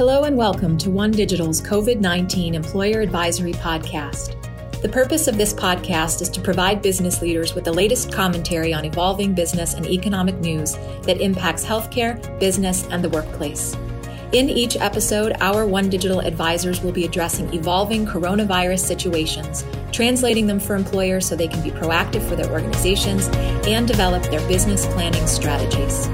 Hello and welcome to One Digital's COVID 19 Employer Advisory Podcast. The purpose of this podcast is to provide business leaders with the latest commentary on evolving business and economic news that impacts healthcare, business, and the workplace. In each episode, our One Digital advisors will be addressing evolving coronavirus situations, translating them for employers so they can be proactive for their organizations and develop their business planning strategies.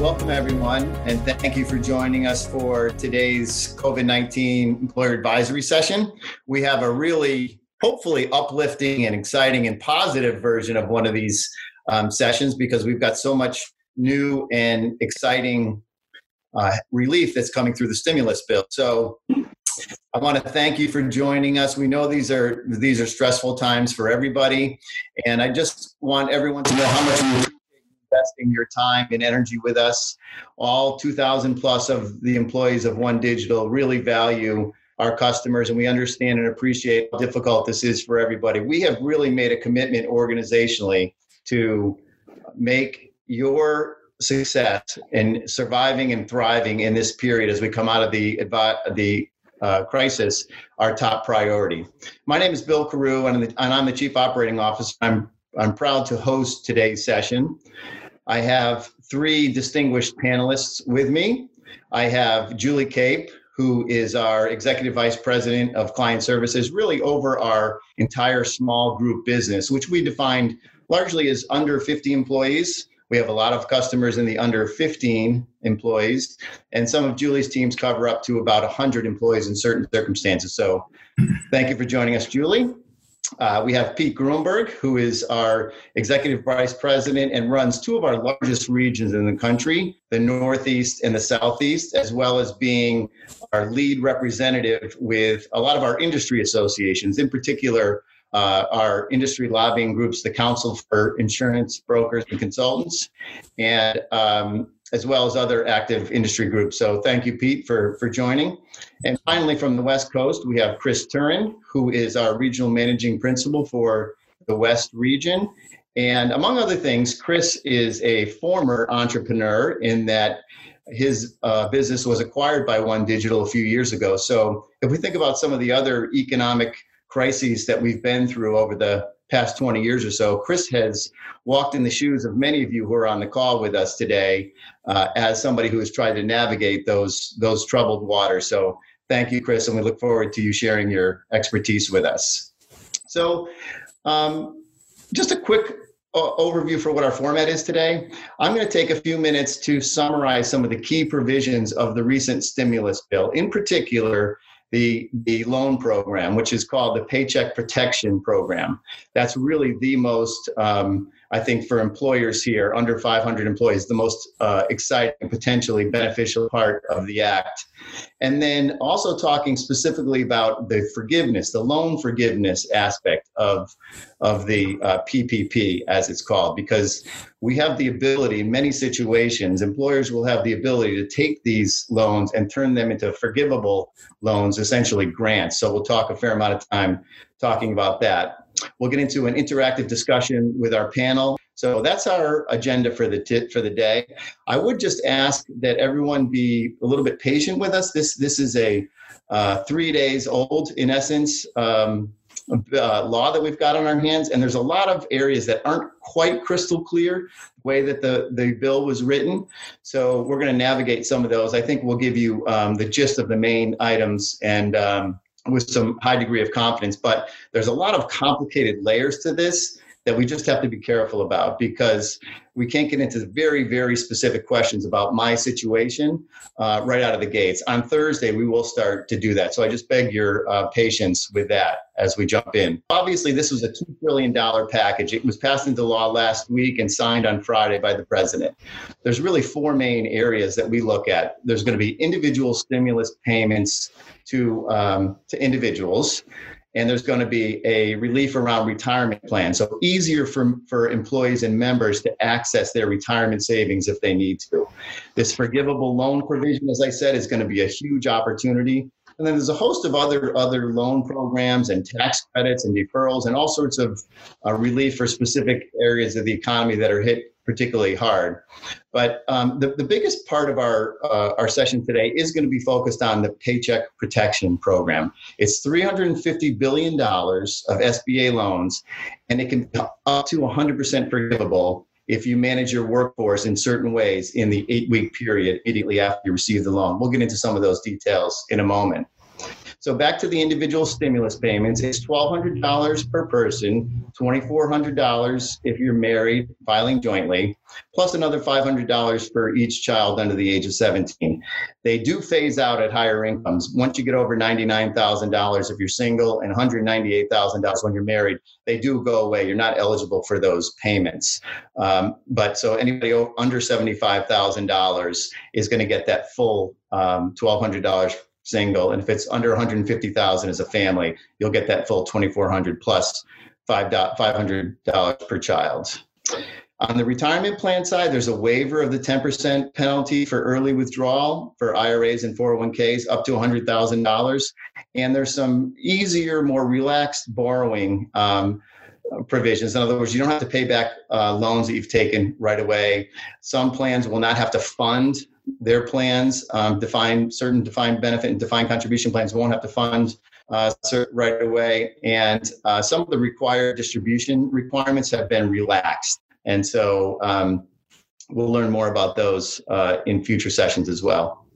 Welcome, everyone, and thank you for joining us for today's COVID 19 Employer Advisory Session. We have a really, hopefully, uplifting and exciting and positive version of one of these um, sessions because we've got so much new and exciting uh, relief that's coming through the stimulus bill. So, I want to thank you for joining us. We know these are these are stressful times for everybody, and I just want everyone to know how much investing your time and energy with us. All 2,000 plus of the employees of One Digital really value our customers, and we understand and appreciate how difficult this is for everybody. We have really made a commitment organizationally to make your success in surviving and thriving in this period as we come out of the the uh, crisis our top priority. My name is Bill Carew, and I'm the Chief Operating Officer. I'm I'm proud to host today's session. I have three distinguished panelists with me. I have Julie Cape, who is our Executive Vice President of Client Services, really over our entire small group business, which we defined largely as under 50 employees. We have a lot of customers in the under 15 employees, and some of Julie's teams cover up to about 100 employees in certain circumstances. So, thank you for joining us, Julie. Uh, we have Pete Grunberg, who is our executive vice president and runs two of our largest regions in the country, the Northeast and the Southeast, as well as being our lead representative with a lot of our industry associations, in particular, uh, our industry lobbying groups, the Council for Insurance Brokers and Consultants, and um, as well as other active industry groups. So thank you, Pete, for, for joining. And finally, from the West Coast, we have Chris Turin, who is our regional managing principal for the West region. And among other things, Chris is a former entrepreneur in that his uh, business was acquired by One Digital a few years ago. So if we think about some of the other economic crises that we've been through over the past 20 years or so, Chris has walked in the shoes of many of you who are on the call with us today uh, as somebody who has tried to navigate those, those troubled waters. So thank you, Chris, and we look forward to you sharing your expertise with us. So, um, just a quick uh, overview for what our format is today. I'm going to take a few minutes to summarize some of the key provisions of the recent stimulus bill, in particular, the, the loan program, which is called the Paycheck Protection Program. That's really the most, um, I think, for employers here, under 500 employees, the most uh, exciting, potentially beneficial part of the act. And then also talking specifically about the forgiveness, the loan forgiveness aspect of, of the uh, PPP, as it's called, because we have the ability in many situations, employers will have the ability to take these loans and turn them into forgivable loans, essentially grants. So we'll talk a fair amount of time talking about that. We'll get into an interactive discussion with our panel. So that's our agenda for the for the day. I would just ask that everyone be a little bit patient with us. This this is a uh, three days old in essence um, uh, law that we've got on our hands, and there's a lot of areas that aren't quite crystal clear the way that the the bill was written. So we're going to navigate some of those. I think we'll give you um, the gist of the main items and. Um, with some high degree of confidence, but there's a lot of complicated layers to this that we just have to be careful about because we can't get into very, very specific questions about my situation uh, right out of the gates. On Thursday, we will start to do that. So I just beg your uh, patience with that as we jump in. Obviously, this was a $2 trillion package. It was passed into law last week and signed on Friday by the president. There's really four main areas that we look at. There's going to be individual stimulus payments to, um, to individuals and there's going to be a relief around retirement plans. So easier for, for employees and members to access their retirement savings if they need to. This forgivable loan provision, as I said, is going to be a huge opportunity And then there's a host of other other loan programs and tax credits and deferrals and all sorts of uh, relief for specific areas of the economy that are hit particularly hard. But um, the, the biggest part of our, uh, our session today is going to be focused on the Paycheck Protection Program. It's $350 billion of SBA loans, and it can be up to 100% forgivable if you manage your workforce in certain ways in the eight week period immediately after you receive the loan. We'll get into some of those details in a moment. So back to the individual stimulus payments, it's $1,200 per person, $2,400 if you're married, filing jointly, plus another $500 for each child under the age of 17. They do phase out at higher incomes. Once you get over $99,000 if you're single and $198,000 when you're married, they do go away. You're not eligible for those payments. Um, but so anybody under $75,000 is going to get that full um, $1,200 single. And if it's under 150,000 as a family, you'll get that full 2,400 plus $500 per child. On the retirement plan side, there's a waiver of the 10% penalty for early withdrawal for IRAs and 401ks up to $100,000. And there's some easier, more relaxed borrowing um, provisions. In other words, you don't have to pay back uh, loans that you've taken right away. Some plans will not have to fund their plans, um, defined certain defined benefit and defined contribution plans won't have to fund uh, right away, and uh, some of the required distribution requirements have been relaxed, and so um, we'll learn more about those uh, in future sessions as well.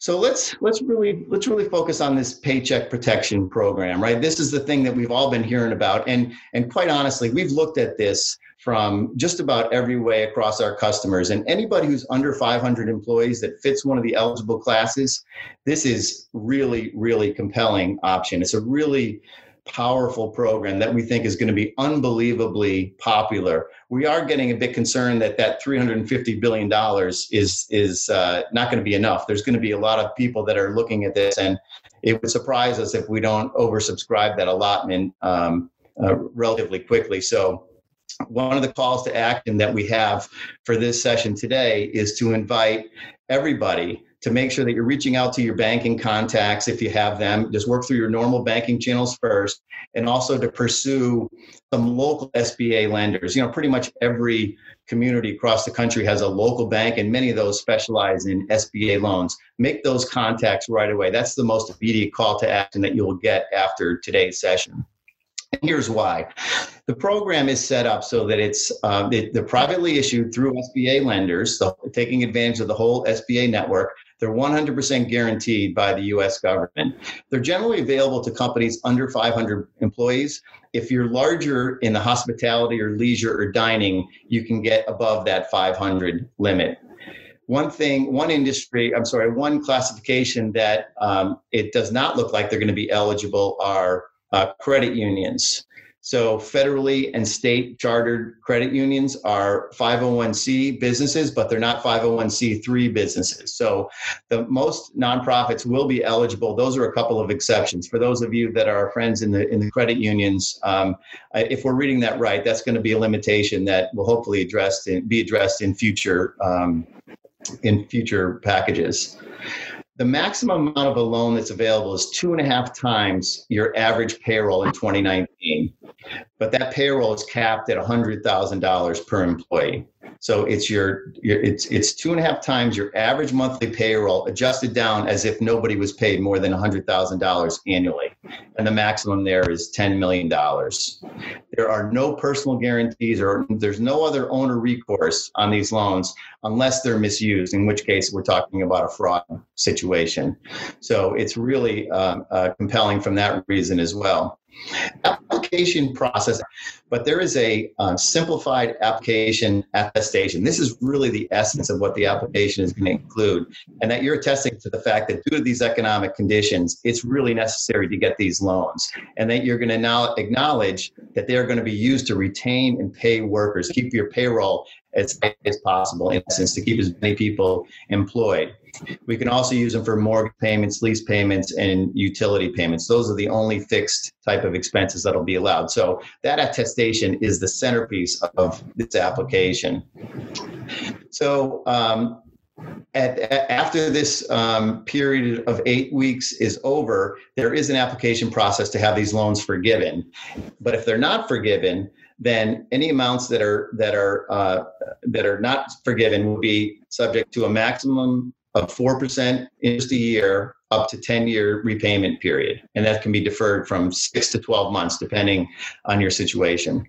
So let's let's really let's really focus on this paycheck protection program, right? This is the thing that we've all been hearing about, and and quite honestly, we've looked at this from just about every way across our customers. And anybody who's under 500 employees that fits one of the eligible classes, this is really, really compelling option. It's a really powerful program that we think is going to be unbelievably popular. We are getting a bit concerned that that 350 billion dollars is is uh, not going to be enough. There's going to be a lot of people that are looking at this, and it would surprise us if we don't oversubscribe that allotment um, uh, relatively quickly. So one of the calls to action that we have for this session today is to invite everybody to make sure that you're reaching out to your banking contacts if you have them. Just work through your normal banking channels first, and also to pursue some local SBA lenders. You know, pretty much every community across the country has a local bank, and many of those specialize in SBA loans. Make those contacts right away. That's the most immediate call to action that you'll get after today's session. Here's why. The program is set up so that it's uh, it, they're privately issued through SBA lenders, so taking advantage of the whole SBA network. They're 100% guaranteed by the US government. They're generally available to companies under 500 employees. If you're larger in the hospitality or leisure or dining, you can get above that 500 limit one thing, one industry, I'm sorry, one classification that um, it does not look like they're going to be eligible are uh, credit unions. So, federally and state chartered credit unions are 501c businesses, but they're not 501c3 businesses. So, the most nonprofits will be eligible. Those are a couple of exceptions. For those of you that are friends in the in the credit unions, um, if we're reading that right, that's going to be a limitation that will hopefully addressed in, be addressed in future um, in future packages the maximum amount of a loan that's available is two and a half times your average payroll in 2019 but that payroll is capped at $100000 per employee so it's your, your it's it's two and a half times your average monthly payroll adjusted down as if nobody was paid more than $100000 annually. And the maximum there is $10 million there are no personal guarantees or there's no other owner recourse on these loans unless they're misused, in which case we're talking about a fraud situation. So it's really uh, uh, compelling from that reason as well application process, but there is a uh, simplified application attestation. This is really the essence of what the application is going to include, and that you're attesting to the fact that due to these economic conditions, it's really necessary to get these loans, and that you're going to now acknowledge that they are going to be used to retain and pay workers, keep your payroll as high as possible, in essence, to keep as many people employed. We can also use them for mortgage payments, lease payments, and utility payments. Those are the only fixed type of expenses that'll be allowed. So that attestation is the centerpiece of this application. So um, at, at, after this um, period of eight weeks is over, there is an application process to have these loans forgiven. But if they're not forgiven, then any amounts that are that are uh, that are not forgiven will be subject to a maximum of four percent interest a year up to 10 year repayment period. And that can be deferred from 6 to 12 months depending on your situation.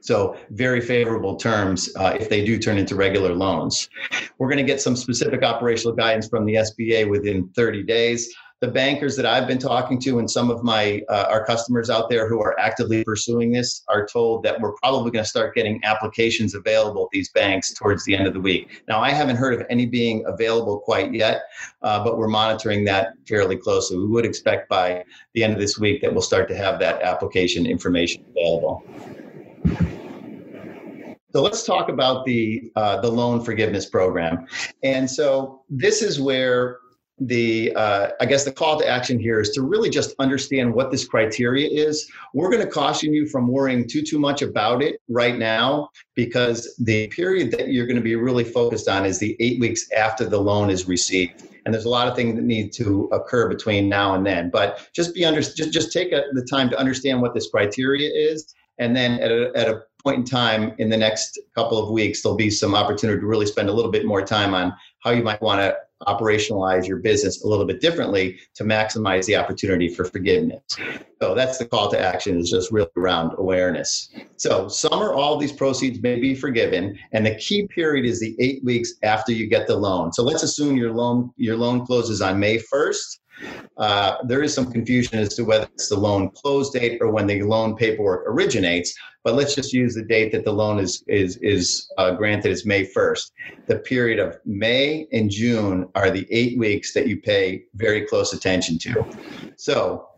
So very favorable terms uh, if they do turn into regular loans. We're going to get some specific operational guidance from the sba within 30 days the bankers that I've been talking to and some of my uh, our customers out there who are actively pursuing this are told that we're probably going to start getting applications available at these banks towards the end of the week. Now, I haven't heard of any being available quite yet, uh, but we're monitoring that fairly closely. We would expect by the end of this week that we'll start to have that application information available. So let's talk about the uh, the loan forgiveness program, and so this is where the uh, i guess the call to action here is to really just understand what this criteria is. We're going to caution you from worrying too too much about it right now because the period that you're going to be really focused on is the eight weeks after the loan is received. And there's a lot of things that need to occur between now and then. But just be under just, just take a, the time to understand what this criteria is. And then at a, at a point in time in the next couple of weeks there'll be some opportunity to really spend a little bit more time on how you might want to operationalize your business a little bit differently to maximize the opportunity for forgiveness. So that's the call to action is just really around awareness. So some or all of these proceeds may be forgiven and the key period is the 8 weeks after you get the loan. So let's assume your loan your loan closes on May 1st uh, there is some confusion as to whether it's the loan close date or when the loan paperwork originates. But let's just use the date that the loan is is is uh, granted is May 1st. The period of May and June are the eight weeks that you pay very close attention to. So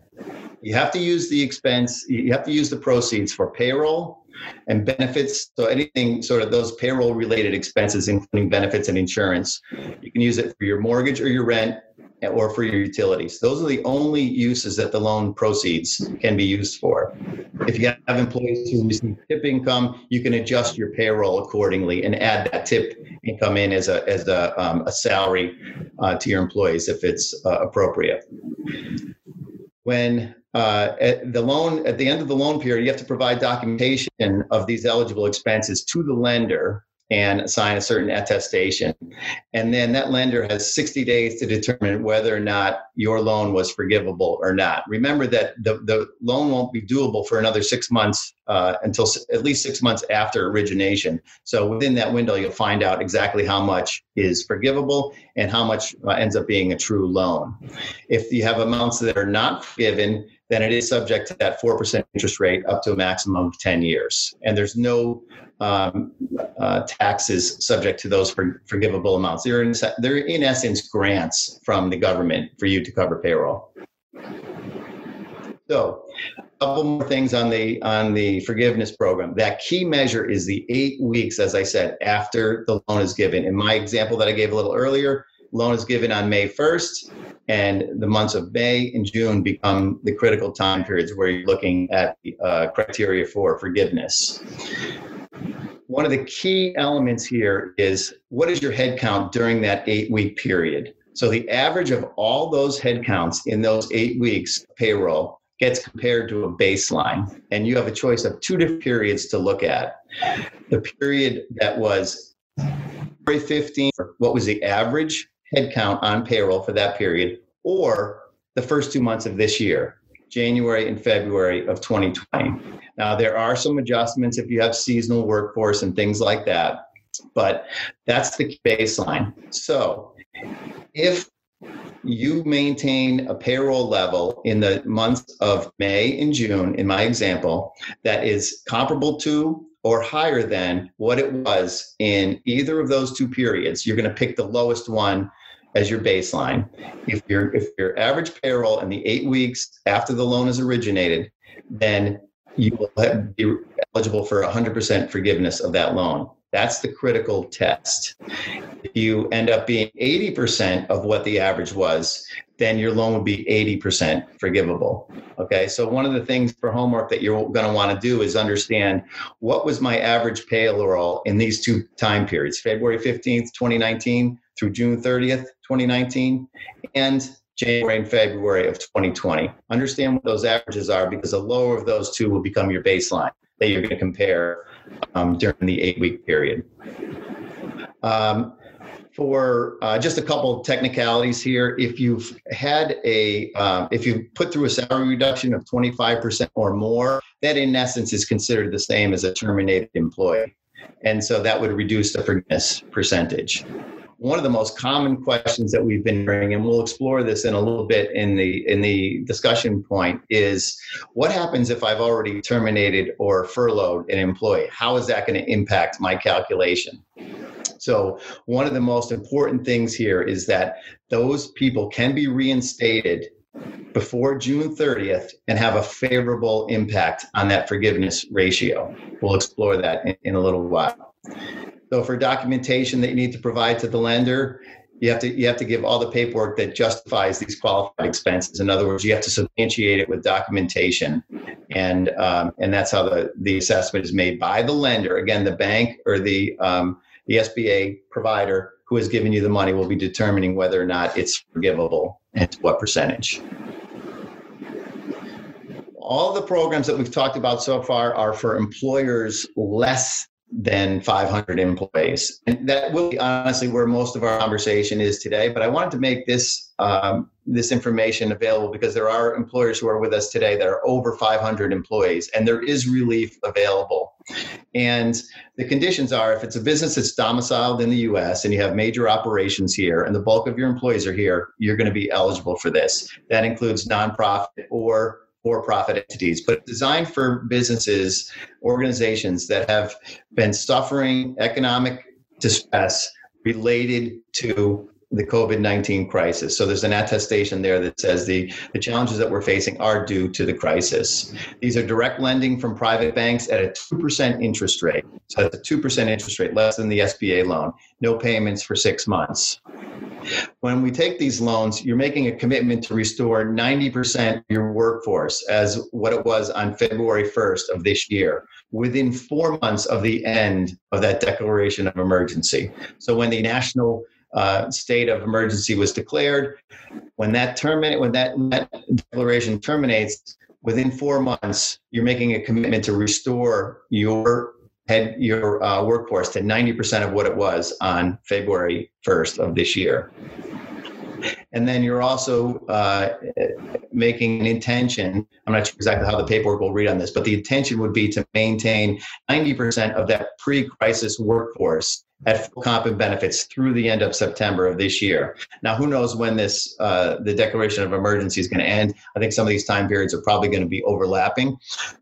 you have to use the expense. You have to use the proceeds for payroll and benefits. So anything sort of those payroll related expenses, including benefits and insurance, you can use it for your mortgage or your rent or for your utilities. Those are the only uses that the loan proceeds can be used for. If you have employees who receive tip income, you can adjust your payroll accordingly and add that tip income in as a as a, um, a salary uh, to your employees if it's uh, appropriate. When uh, at the loan at the end of the loan period, you have to provide documentation of these eligible expenses to the lender and sign a certain attestation. And then that lender has 60 days to determine whether or not your loan was forgivable or not. Remember that the, the loan won't be doable for another six months uh, until at least six months after origination. So within that window, you'll find out exactly how much is forgivable and how much uh, ends up being a true loan. If you have amounts that are not forgiven, then it is subject to that 4% interest rate up to a maximum of 10 years. And there's no um, uh, taxes subject to those for, forgivable amounts. They're in, they're in essence grants from the government for you to cover payroll. So, a couple more things on the on the forgiveness program. That key measure is the eight weeks, as I said, after the loan is given. In my example that I gave a little earlier, loan is given on May 1st, and the months of May and June become the critical time periods where you're looking at uh, criteria for forgiveness one of the key elements here is what is your head count during that eight week period? So the average of all those head counts in those eight weeks payroll gets compared to a baseline. And you have a choice of two different periods to look at. The period that was February 15, what was the average head count on payroll for that period, or the first two months of this year. January and February of 2020. Now, there are some adjustments if you have seasonal workforce and things like that, but that's the baseline. So, if you maintain a payroll level in the months of May and June, in my example, that is comparable to or higher than what it was in either of those two periods, you're going to pick the lowest one as your baseline. If your if your average payroll in the eight weeks after the loan is originated, then you will be eligible for 100% forgiveness of that loan. That's the critical test. If you end up being 80% of what the average was, then your loan would be 80% forgivable. Okay, so one of the things for homework that you're going to want to do is understand what was my average payroll in these two time periods February 15th, 2019 through June 30th, 2019, and January and February of 2020. Understand what those averages are because the lower of those two will become your baseline that you're going to compare um, during the eight week period. Um, for uh, just a couple of technicalities here, if you've had a, um, if you put through a salary reduction of 25% or more, that in essence is considered the same as a terminated employee. And so that would reduce the forgiveness percentage one of the most common questions that we've been hearing, and we'll explore this in a little bit in the in the discussion point, is what happens if I've already terminated or furloughed an employee? How is that going to impact my calculation? So, one of the most important things here is that those people can be reinstated before June 30th and have a favorable impact on that forgiveness ratio. We'll explore that in, in a little while. So for documentation that you need to provide to the lender, you have to you have to give all the paperwork that justifies these qualified expenses. In other words, you have to substantiate it with documentation, and um, and that's how the the assessment is made by the lender. Again, the bank or the um, the SBA provider who has given you the money will be determining whether or not it's forgivable and to what percentage. All the programs that we've talked about so far are for employers less than 500 employees. And that will be honestly where most of our conversation is today. But I wanted to make this um, this information available because there are employers who are with us today that are over 500 employees, and there is relief available. And the conditions are if it's a business that's domiciled in the US and you have major operations here and the bulk of your employees are here, you're going to be eligible for this. That includes nonprofit or for profit entities, but designed for businesses, organizations that have been suffering economic distress related to the COVID 19 crisis. So there's an attestation there that says the, the challenges that we're facing are due to the crisis. These are direct lending from private banks at a 2% interest rate. So that's a 2% interest rate, less than the SBA loan. No payments for six months. When we take these loans, you're making a commitment to restore 90% of your workforce as what it was on February 1st of this year, within four months of the end of that declaration of emergency. So when the national uh, state of emergency was declared, when that terminate, when that, that declaration terminates, within four months, you're making a commitment to restore your head your uh, workforce to 90% of what it was on February 1st of this year. And then you're also uh, making an intention. I'm not sure exactly how the paperwork will read on this, but the intention would be to maintain 90% of that pre crisis workforce at full comp and benefits through the end of September of this year. Now, who knows when this uh, the declaration of emergency is going to end? I think some of these time periods are probably going to be overlapping,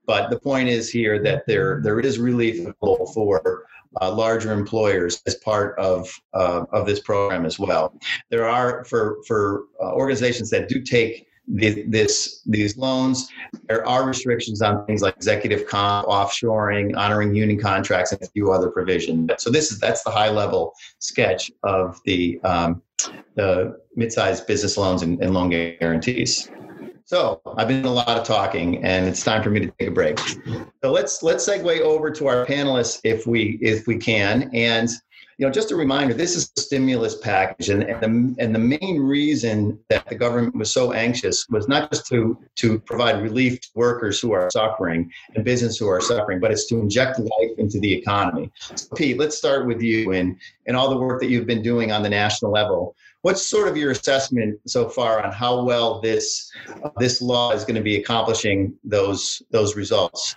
but the point is here that there there is relief for uh, larger employers as part of uh, of this program as well. There are for for uh, organizations that do take this these loans. There are restrictions on things like executive comp, offshoring, honoring union contracts, and a few other provisions. So this is that's the high level sketch of the um, the mid-sized business loans and, and loan guarantees. So I've been a lot of talking, and it's time for me to take a break. So let's let's segue over to our panelists if we if we can, and you know, just a reminder, this is a stimulus package, and, and, the, and the main reason that the government was so anxious was not just to, to provide relief to workers who are suffering and business who are suffering, but it's to inject life into the economy. So Pete, let's start with you and, and all the work that you've been doing on the national level. What's sort of your assessment so far on how well this this law is going to be accomplishing those those results?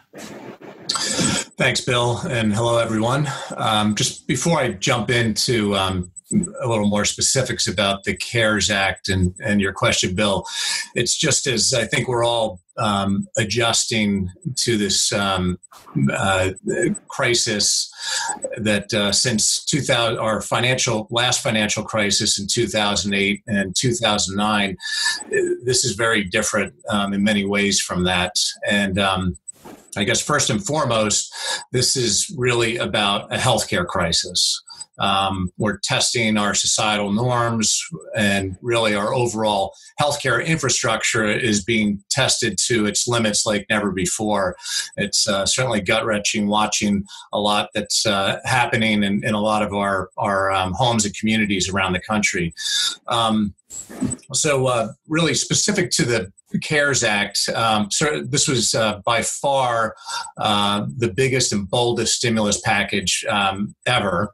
Thanks, Bill, and hello, everyone. Um, just before I jump into um, a little more specifics about the CARES Act and, and your question, Bill, it's just as I think we're all um, adjusting to this um, uh, crisis that uh, since 2000 our financial last financial crisis in 2008 and 2009 this is very different um, in many ways from that and um, I guess first and foremost, this is really about a healthcare crisis. Um, we're testing our societal norms, and really our overall healthcare infrastructure is being tested to its limits like never before. It's uh, certainly gut wrenching watching a lot that's uh, happening in, in, a lot of our our um, homes and communities around the country. Um, so, uh, really specific to the CARES Act, um, so this was uh, by far uh, the biggest and boldest stimulus package um, ever.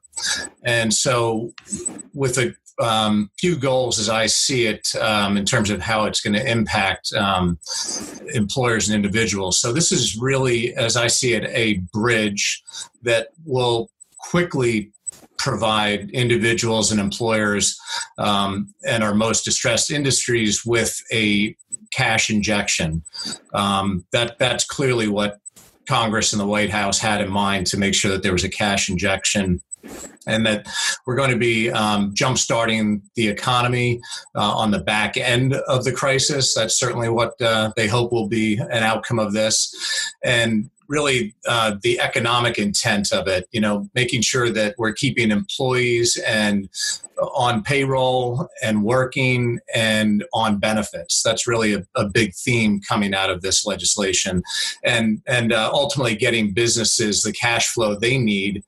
And so, with a um, few goals as I see it um, in terms of how it's going to impact um, employers and individuals. So, this is really, as I see it, a bridge that will quickly provide individuals and employers um, and our most distressed industries with a cash injection. Um, that that's clearly what Congress and the White House had in mind to make sure that there was a cash injection and that we're going to be um, jump-starting the economy uh, on the back end of the crisis. That's certainly what uh, they hope will be an outcome of this. And really uh, the economic intent of it, you know, making sure that we're keeping employees and on payroll and working and on benefits. That's really a, a big theme coming out of this legislation, and and uh, ultimately getting businesses the cash flow they need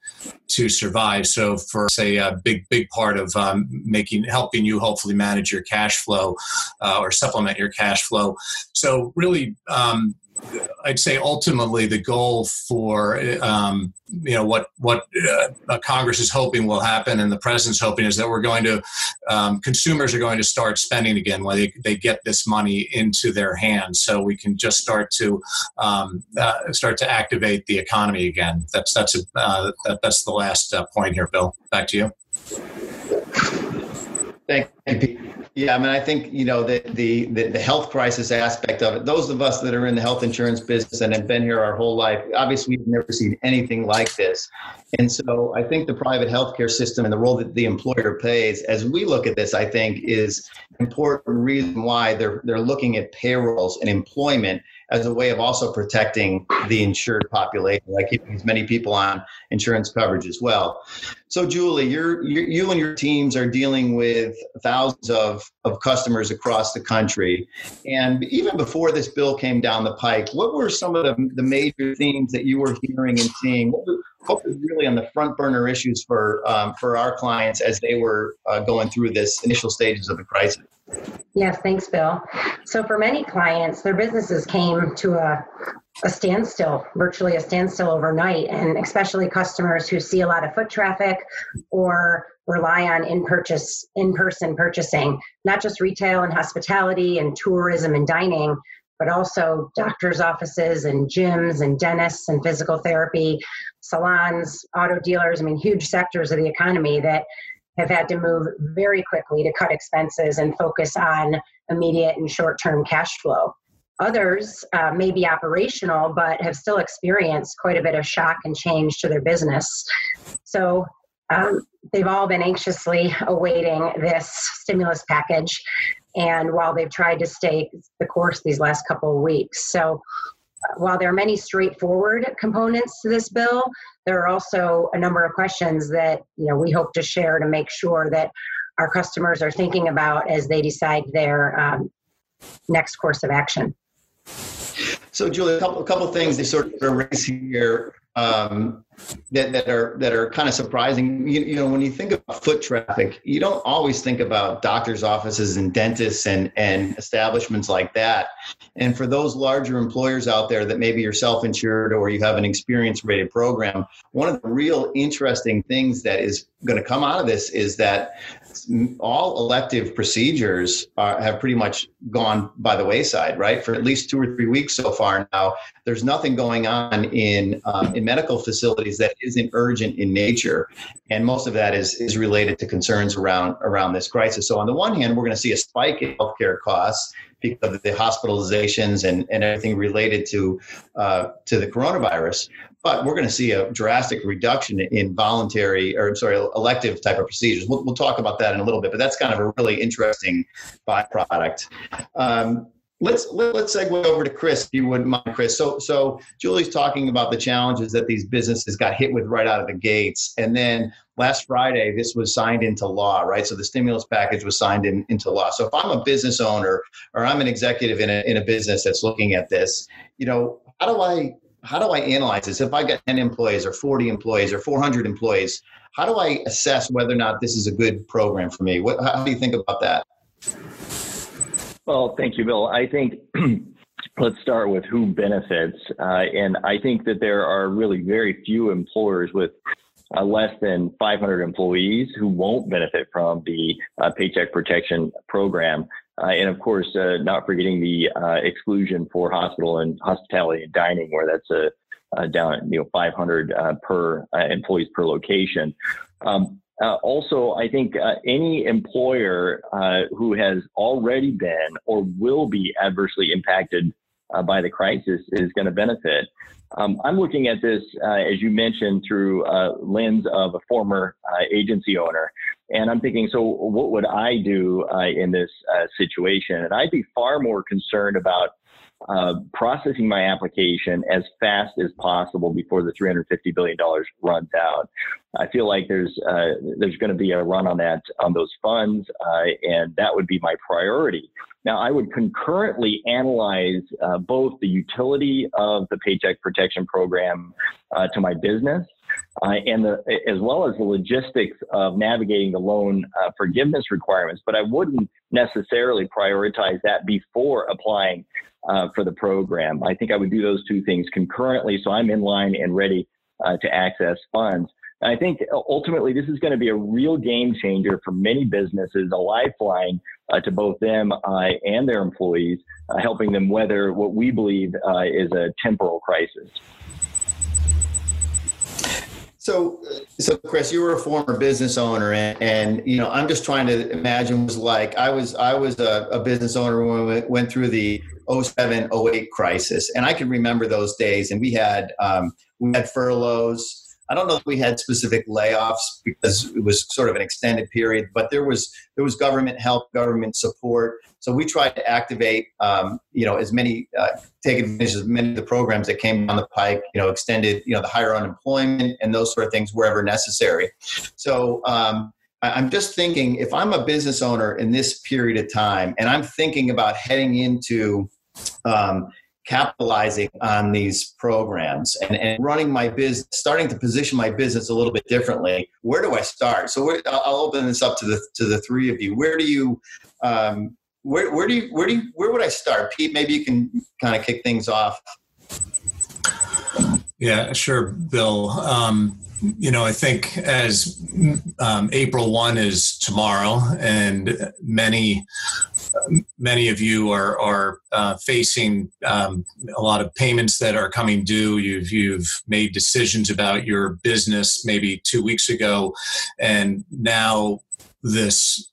to survive. So, for say a big big part of um, making helping you hopefully manage your cash flow uh, or supplement your cash flow. So, really. Um, I'd say ultimately the goal for um, you know what what uh, Congress is hoping will happen and the president's hoping is that we're going to um, consumers are going to start spending again when they, they get this money into their hands. So we can just start to um, uh, start to activate the economy again. That's that's a, uh, that, that's the last uh, point here Bill. Back to you. Thank you. Yeah, I mean, I think you know the, the, the health crisis aspect of it. Those of us that are in the health insurance business and have been here our whole life, obviously, we've never seen anything like this. And so, I think the private healthcare system and the role that the employer plays, as we look at this, I think is important reason why they're they're looking at payrolls and employment as a way of also protecting the insured population, like keeping as many people on insurance coverage as well. So, Julie, you're, you and your teams are dealing with thousands of, of customers across the country. And even before this bill came down the pike, what were some of the, the major themes that you were hearing and seeing? What, really on the front burner issues for, um, for our clients as they were uh, going through this initial stages of the crisis? Yes, thanks, Bill. So, for many clients, their businesses came to a, a standstill, virtually a standstill overnight, and especially customers who see a lot of foot traffic or rely on in purchase in person purchasing, not just retail and hospitality and tourism and dining, but also doctors' offices and gyms and dentists and physical therapy, salons, auto dealers. I mean, huge sectors of the economy that have had to move very quickly to cut expenses and focus on immediate and short term cash flow. Others uh, may be operational, but have still experienced quite a bit of shock and change to their business. So um, they've all been anxiously awaiting this stimulus package. And while they've tried to stay the course these last couple of weeks. So while there are many straightforward components to this bill, there are also a number of questions that you know we hope to share to make sure that our customers are thinking about as they decide their um, next course of action. So, Julie, a couple, a couple things they sort of raise here um, that, that are that are kind of surprising. You, you know, when you think about foot traffic, you don't always think about doctors' offices and dentists and and establishments like that. And for those larger employers out there that maybe you're self-insured or you have an experience-rated program, one of the real interesting things that is going to come out of this is that all elective procedures are, have pretty much gone by the wayside, right? For at least two or three weeks so far now, there's nothing going on in um, in medical facilities that isn't urgent in nature, and most of that is is related to concerns around around this crisis. So on the one hand, we're going to see a spike in healthcare costs because of the hospitalizations and, and everything related to uh, to the coronavirus. But we're going to see a drastic reduction in voluntary, or sorry, elective type of procedures. We'll, we'll talk about that in a little bit, but that's kind of a really interesting byproduct. Um, let's let, us let us segue over to Chris, if you wouldn't mind, Chris. So so Julie's talking about the challenges that these businesses got hit with right out of the gates, and then last Friday this was signed into law, right? So the stimulus package was signed in, into law. So if I'm a business owner or I'm an executive in a in a business that's looking at this, you know, how do I how do I analyze this? If I got 10 employees or 40 employees or 400 employees, how do I assess whether or not this is a good program for me? What, how do you think about that? Well, thank you, Bill. I think let's start with who benefits. Uh, and I think that there are really very few employers with uh, less than 500 employees who won't benefit from the uh, Paycheck Protection Program. Uh, and of course, uh, not forgetting the uh, exclusion for hospital and hospitality and dining, where that's a, down you know 500 per employees per location. Um, uh, also, I think uh, any employer uh, who has already been or will be adversely impacted uh, by the crisis is going to benefit. Um, I'm looking at this, uh, as you mentioned, through lens of a former uh, agency owner. And I'm thinking, so what would I do in this situation? And I'd be far more concerned about uh, processing my application as fast as possible before the $350 billion runs out. I feel like there's uh, there's going to be a run on that on those funds, uh, and that would be my priority. Now, I would concurrently analyze uh, both the utility of the Paycheck Protection Program uh, to my business. Uh, and the, as well as the logistics of navigating the loan forgiveness requirements, but I wouldn't necessarily prioritize that before applying uh, for the program. I think I would do those two things concurrently so I'm in line and ready uh, to access funds. I think ultimately this is going to be a real game changer for many businesses, a lifeline uh, to both them uh, and their employees, uh, helping them weather what we believe uh, is a temporal crisis. So, so Chris, you were a former business owner, and, and you know, I'm just trying to imagine was like I was I was a, a business owner when we went through the 07, 08 crisis, and I can remember those days. And we had um, we had furloughs. I don't know if we had specific layoffs because it was sort of an extended period, but there was there was government help, government support. So we tried to activate, um, you know, as many uh, take advantage of many of the programs that came on the pike. You know, extended, you know, the higher unemployment and those sort of things wherever necessary. So. Um, I'm just thinking if I'm a business owner in this period of time and I'm thinking about heading into um, capitalizing on these programs and, and running my business, starting to position my business a little bit differently. Where do I start? So I'll open this up to the to the three of you. Where do you um, where, where do you where do you where would I start? Pete, maybe you can kind of kick things off. Yeah, sure, Bill. Um, you know, I think as um, April 1 is tomorrow, and many many of you are are uh, facing um, a lot of payments that are coming due. You've you've made decisions about your business maybe two weeks ago, and now this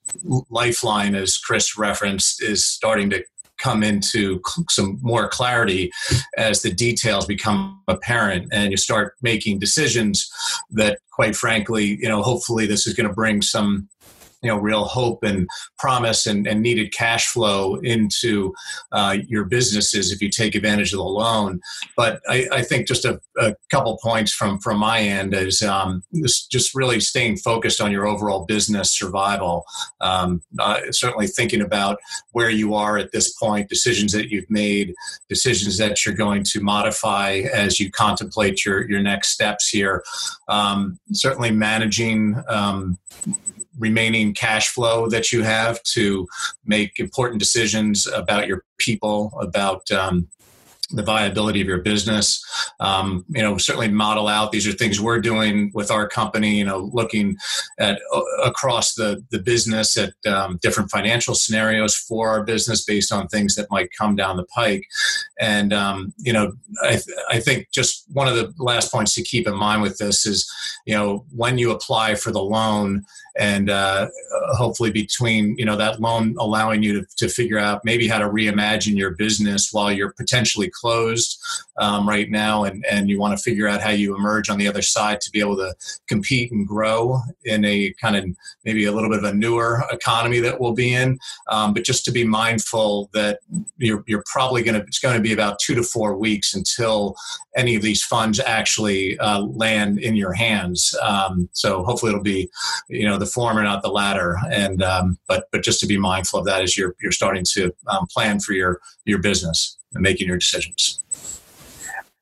lifeline, as Chris referenced, is starting to come into some more clarity as the details become apparent and you start making decisions that quite frankly you know hopefully this is going to bring some you know real hope and promise and, and needed cash flow into uh, your businesses if you take advantage of the loan. But I, I think just a, a, couple points from from my end is um, just really staying focused on your overall business survival. Um, uh, certainly thinking about where you are at this point, decisions that you've made, decisions that you're going to modify as you contemplate your your next steps here. Um, certainly managing um, remaining cash flow that you have to make important decisions about your people, about um, the viability of your business. Um, you know, certainly model out. These are things we're doing with our company. You know, looking at uh, across the the business at um, different financial scenarios for our business based on things that might come down the pike. And um, you know, I th- I think just one of the last points to keep in mind with this is, you know, when you apply for the loan and uh, hopefully between you know that loan allowing you to, to figure out maybe how to reimagine your business while you're potentially closed um, right now and, and you want to figure out how you emerge on the other side to be able to compete and grow in a kind of maybe a little bit of a newer economy that we'll be in. Um, but just to be mindful that you're, you're probably going to it's going to be about two to four weeks until any of these funds actually uh, land in your hands. Um, so hopefully it'll be you know the former not the latter and um, but but just to be mindful of that as you're you're starting to um, plan for your your business and making your decisions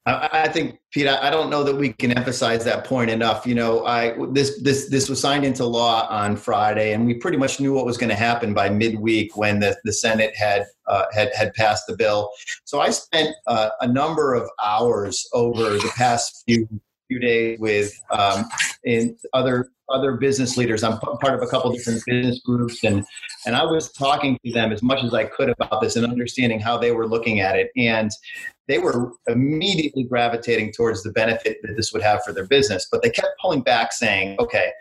I think, Pete, I don't know that we can emphasize that point enough. You know, I this this this was signed into law on Friday, and we pretty much knew what was going to happen by midweek when the, the Senate had uh, had had passed the bill. So I spent uh, a number of hours over the past few few days with um, in other other business leaders. I'm part of a couple different business groups, and and I was talking to them as much as I could about this and understanding how they were looking at it. And they were immediately gravitating towards the benefit that this would have for their business, but they kept pulling back, saying, "Okay."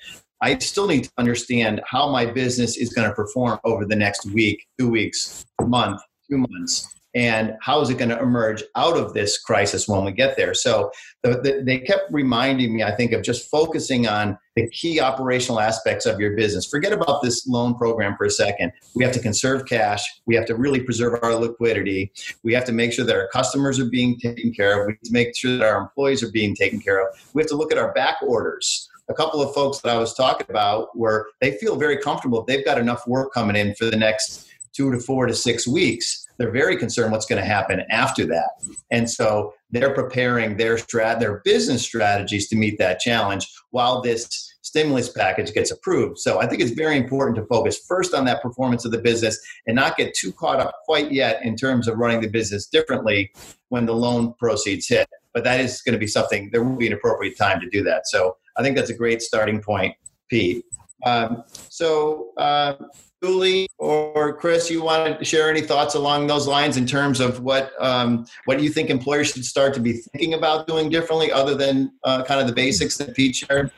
I still need to understand how my business is going to perform over the next week, two weeks, month, two months and how is it going to emerge out of this crisis when we get there? So the, the, they kept reminding me i think of just focusing on the key operational aspects of your business. Forget about this loan program for a second. We have to conserve cash. We have to really preserve our liquidity. We have to make sure that our customers are being taken care of. We have to make sure that our employees are being taken care of. We have to look at our back orders. A couple of folks that I was talking about where they feel very comfortable. They've got enough work coming in for the next two to four to six weeks they're very concerned what's going to happen after that. And so they're preparing their strat their business strategies to meet that challenge while this stimulus package gets approved. So I think it's very important to focus first on that performance of the business and not get too caught up quite yet in terms of running the business differently when the loan proceeds hit. But that is going to be something there will be an appropriate time to do that. So I think that's a great starting point, Pete. Um, so uh, Julie or Chris, you want to share any thoughts along those lines in terms of what um, what you think employers should start to be thinking about doing differently, other than uh, kind of the basics that Pete shared?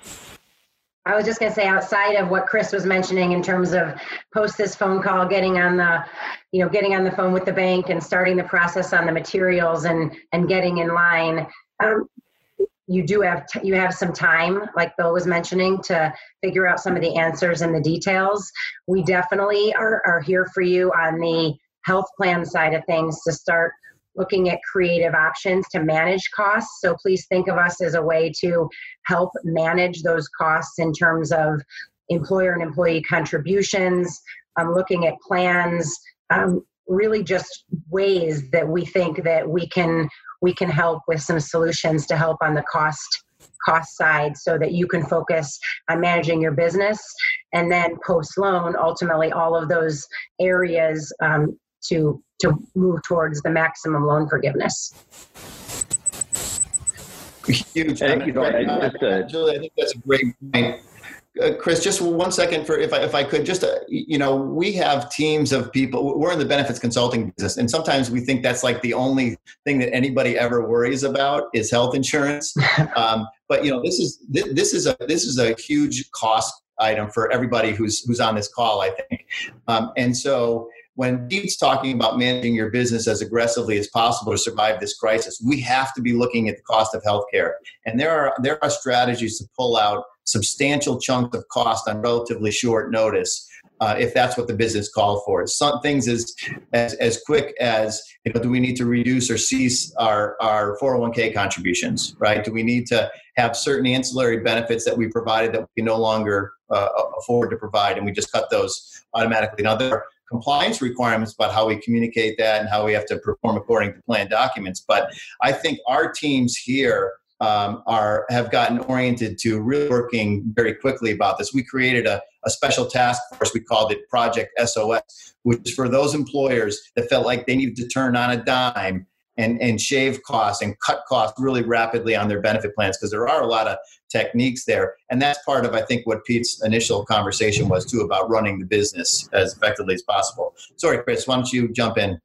I was just going to say, outside of what Chris was mentioning in terms of post this phone call, getting on the, you know, getting on the phone with the bank and starting the process on the materials and and getting in line. Um, you do have t- you have some time like bill was mentioning to figure out some of the answers and the details. We definitely are, are here for you on the health plan side of things to start looking at creative options to manage costs. So please think of us as a way to help manage those costs in terms of employer and employee contributions um, looking at plans um, really just ways that we think that we can we can help with some solutions to help on the cost cost side so that you can focus on managing your business and then post loan ultimately all of those areas um, to to move towards the maximum loan forgiveness. Huge. Thank you, Julie, I think that's a great point uh, Chris, just one second for if I, if I could just uh, you know we have teams of people. We're in the benefits consulting business, and sometimes we think that's like the only thing that anybody ever worries about is health insurance. um, but you know this is this is a this is a huge cost item for everybody who's who's on this call. I think, um, and so when Pete's talking about managing your business as aggressively as possible to survive this crisis, we have to be looking at the cost of healthcare. And there are there are strategies to pull out substantial chunk of cost on relatively short notice. Uh, if that's what the business called for. Some things as, as as quick as you know, do we need to reduce or cease our our 401k contributions? Right? Do we need to have certain ancillary benefits that we provided that we no longer uh, afford to provide, and we just cut those automatically? Now there are compliance requirements about how we communicate that and how we have to perform according to plan documents. But I think our teams here um, are have gotten oriented to really working very quickly about this. We created a, a special task force. We called it Project SOS, which is for those employers that felt like they needed to turn on a dime and, and shave costs and cut costs really rapidly on their benefit plans because there are a lot of techniques there. And that's part of, I think, what Pete's initial conversation was too about running the business as effectively as possible. Sorry, Chris, why don't you jump in?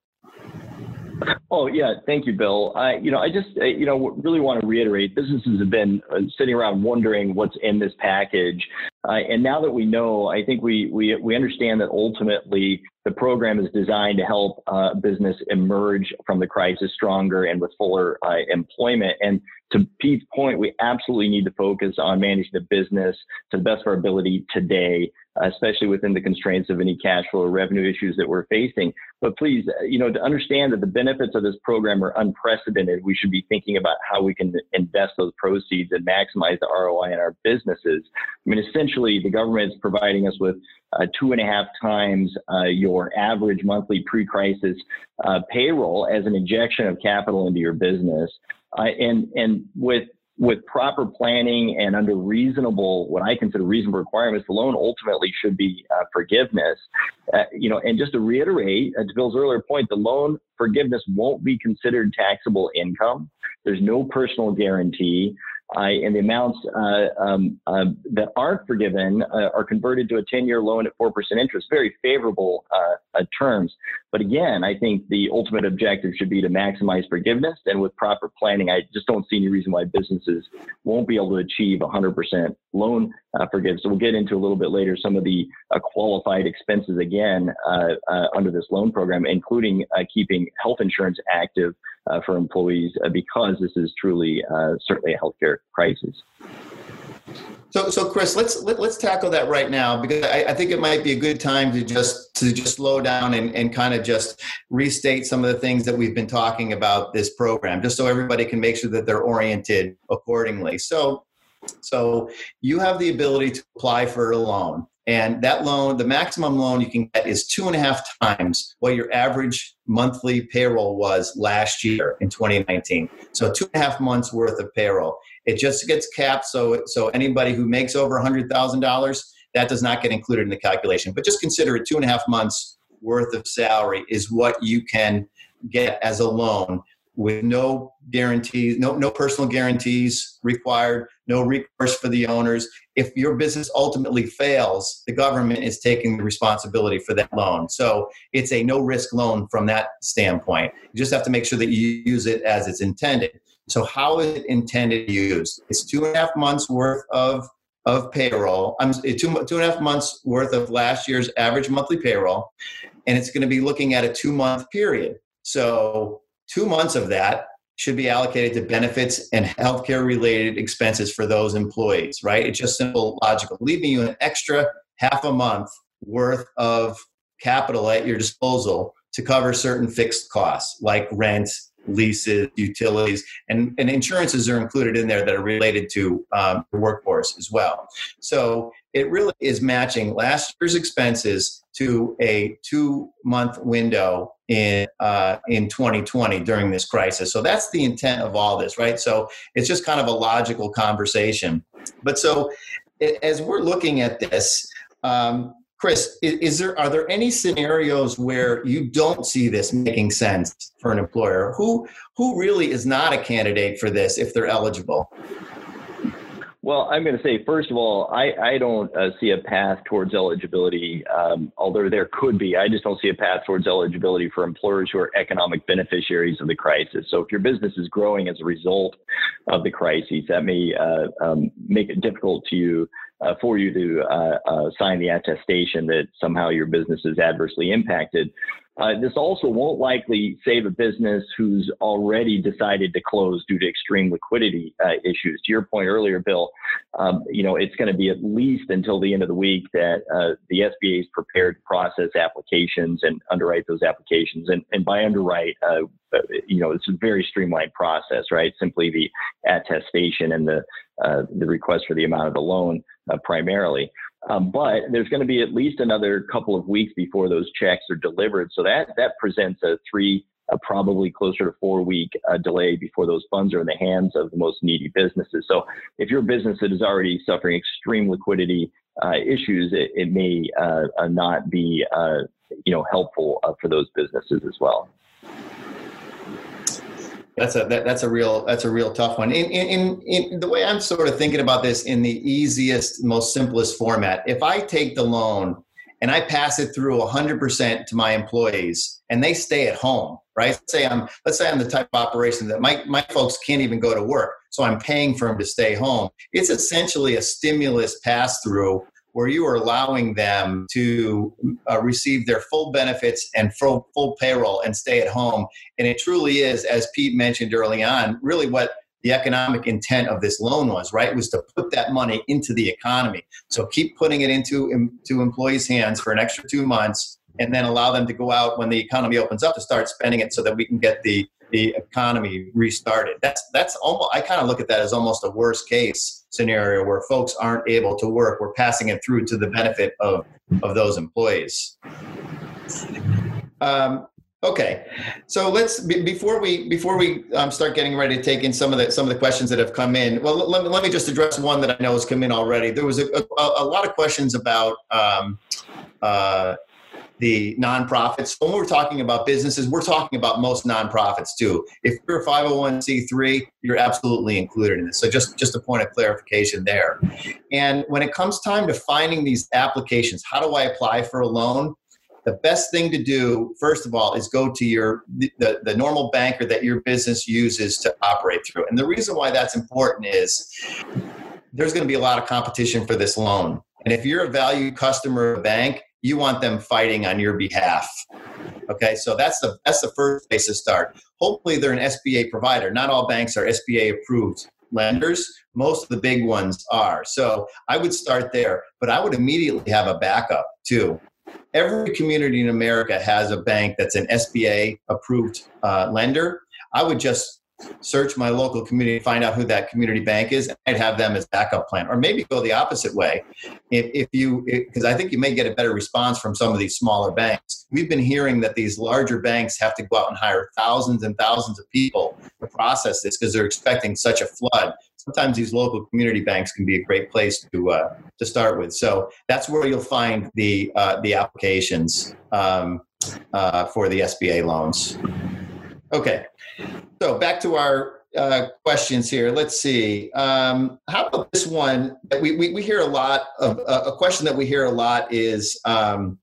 Oh yeah, thank you, Bill. I, you know, I just, uh, you know, really want to reiterate: businesses have been uh, sitting around wondering what's in this package Uh, and now that we know, I think we, we, we understand that ultimately the program is designed to help uh, business emerge from the crisis stronger and with fuller uh, employment. And to Pete's point, we absolutely need to focus on managing the business to the best of our ability today, especially within the constraints of any cash flow or revenue issues that we're facing. But please, uh, you know, to understand that the benefits of this program are unprecedented, we should be thinking about how we can invest those proceeds and maximize the ROI in our businesses. I mean, essentially, the government is providing us with uh, two and a half times uh, your average monthly pre-crisis uh, payroll as an injection of capital into your business. Uh, and and with with proper planning and under reasonable, what I consider reasonable requirements, the loan ultimately should be uh, forgiveness. Uh, you know, and just to reiterate, uh, to Bill's earlier point, the loan forgiveness won't be considered taxable income. There's no personal guarantee and the amounts uh, um, uh, that aren't forgiven uh, are converted to a 10-year loan at 4% interest. Very favorable uh, uh, terms. But again, I think the ultimate objective should be to maximize forgiveness. And with proper planning, I just don't see any reason why businesses won't be able to achieve 100% loan forgiveness. So we'll get into a little bit later some of the qualified expenses again under this loan program, including keeping health insurance active uh, for employees uh, because this is truly uh, certainly a healthcare crisis. So, so Chris, let's let, us let us tackle that right now because I, I, think it might be a good time to just to just slow down and, and kind of just restate some of the things that we've been talking about this program, just so everybody can make sure that they're oriented accordingly. So, so you have the ability to apply for a loan. And that loan, the maximum loan you can get is two and a half times what your average monthly payroll was last year in 2019. So two and a half months worth of payroll. It just gets capped. So, so anybody who makes over $100,000, that does not get included in the calculation. But just consider it two and a half months worth of salary is what you can get as a loan with no guarantees, no, no personal guarantees required, no recourse for the owners. If your business ultimately fails, the government is taking the responsibility for that loan. So it's a no risk loan from that standpoint. You just have to make sure that you use it as it's intended. So, how is it intended to use? It's two and a half months worth of of payroll. I'm two, two and a half months worth of last year's average monthly payroll, and it's going to be looking at a two month period. So Two months of that should be allocated to benefits and healthcare related expenses for those employees, right? It's just simple logical, leaving you an extra half a month worth of capital at your disposal to cover certain fixed costs like rent, leases, utilities, and, and insurances are included in there that are related to um, the workforce as well. So it really is matching last year's expenses to a two month window in uh, in 2020 during this crisis. So that's the intent of all this, right? So it's just kind of a logical conversation. But so as we're looking at this, um, Chris, is, is, there are there any scenarios where you don't see this making sense for an employer? Who who really is not a candidate for this if they're eligible? Well, I'm going to say, first of all, I, I don't uh, see a path towards eligibility, um, although there could be. I just don't see a path towards eligibility for employers who are economic beneficiaries of the crisis. So if your business is growing as a result of the crisis, that may uh, um, make it difficult to you. Uh, for you to uh, uh, sign the attestation that somehow your business is adversely impacted. Uh, this also won't likely save a business who's already decided to close due to extreme liquidity uh, issues. To your point earlier, Bill, um, you know it's going to be at least until the end of the week that uh, the SBA is prepared to process applications and underwrite those applications. And, and by underwrite, uh, you know it's a very streamlined process, right? Simply the attestation and the uh, the request for the amount of the loan uh, primarily. Um, but there's going to be at least another couple of weeks before those checks are delivered. So that that presents a three, uh, probably closer to four week uh, delay before those funds are in the hands of the most needy businesses. So if your business that is already suffering extreme liquidity uh, issues, it, it may uh, uh, not be uh, you know helpful for those businesses as well. That's a that, that's a real that's a real tough one. In, in in the way I'm sort of thinking about this in the easiest, most simplest format. If I take the loan and I pass it through 100% to my employees and they stay at home, right? Say I'm let's say I'm the type of operation that my my folks can't even go to work, so I'm paying for them to stay home. It's essentially a stimulus pass through where you are allowing them to uh, receive their full benefits and full, full payroll and stay at home. And it truly is, as Pete mentioned early on, really what the economic intent of this loan was, right? Was to put that money into the economy. So keep putting it into, into employees' hands for an extra two months and then allow them to go out when the economy opens up to start spending it so that we can get the the economy restarted. That's that's almost I kind of look at that as almost a worst case scenario where folks aren't able to work. We're passing it through to the benefit of of those employees. Um, okay, so let's before we before we um, start getting ready to take in some of the some of the questions that have come in. Well, let me, let me just address one that I know has come in already. There was a, a, a lot of questions about. Um, uh, the nonprofits. When we're talking about businesses, we're talking about most nonprofits too. If you're a 501c3, you're absolutely included in this. So just, just a point of clarification there. And when it comes time to finding these applications, how do I apply for a loan? The best thing to do, first of all, is go to your the, the normal banker that your business uses to operate through. And the reason why that's important is there's going to be a lot of competition for this loan. And if you're a valued customer of a bank, you want them fighting on your behalf. Okay, so that's the that's the first place to start. Hopefully, they're an SBA provider. Not all banks are SBA approved lenders. Most of the big ones are. So I would start there, but I would immediately have a backup too. Every community in America has a bank that's an SBA approved uh, lender. I would just search my local community, find out who that community bank is, and have them as backup plan. Or maybe go the opposite way. If, if you, because I think you may get a better response from some of these smaller banks. We've been hearing that these larger banks have to go out and hire thousands and thousands of people to process this because they're expecting such a flood. Sometimes these local community banks can be a great place to uh, to start with. So that's where you'll find the uh, the applications um, uh, for the SBA loans. Okay, so back to our uh, questions here. Let's see. Um, how about this one? We, we, we hear a lot of uh, a question that we hear a lot is um,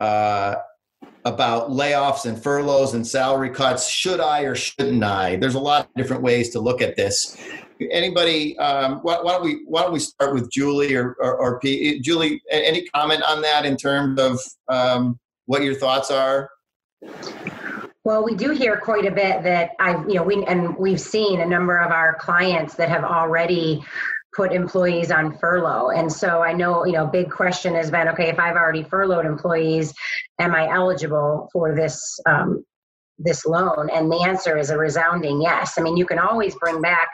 uh, about layoffs and furloughs and salary cuts. Should I or shouldn't I? There's a lot of different ways to look at this. Anybody? Um, why, why, don't we Why don't we start with Julie or or, or P? Julie, any comment on that in terms of um, what your thoughts are? Well, we do hear quite a bit that I've, you know, we and we've seen a number of our clients that have already put employees on furlough. And so I know, you know, big question has been, okay, if I've already furloughed employees, am I eligible for this um, this loan? And the answer is a resounding yes. I mean, you can always bring back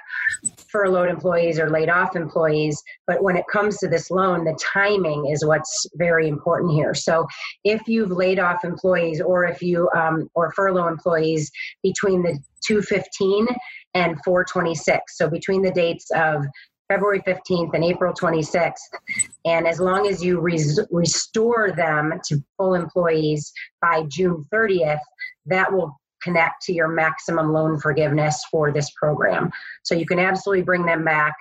furloughed employees or laid off employees, but when it comes to this loan, the timing is what's very important here. So if you've laid off employees or if you um, or furlough employees between the 215 and 426, so between the dates of February 15th and April 26th. And as long as you res- restore them to full employees by June 30th, that will connect to your maximum loan forgiveness for this program. So you can absolutely bring them back.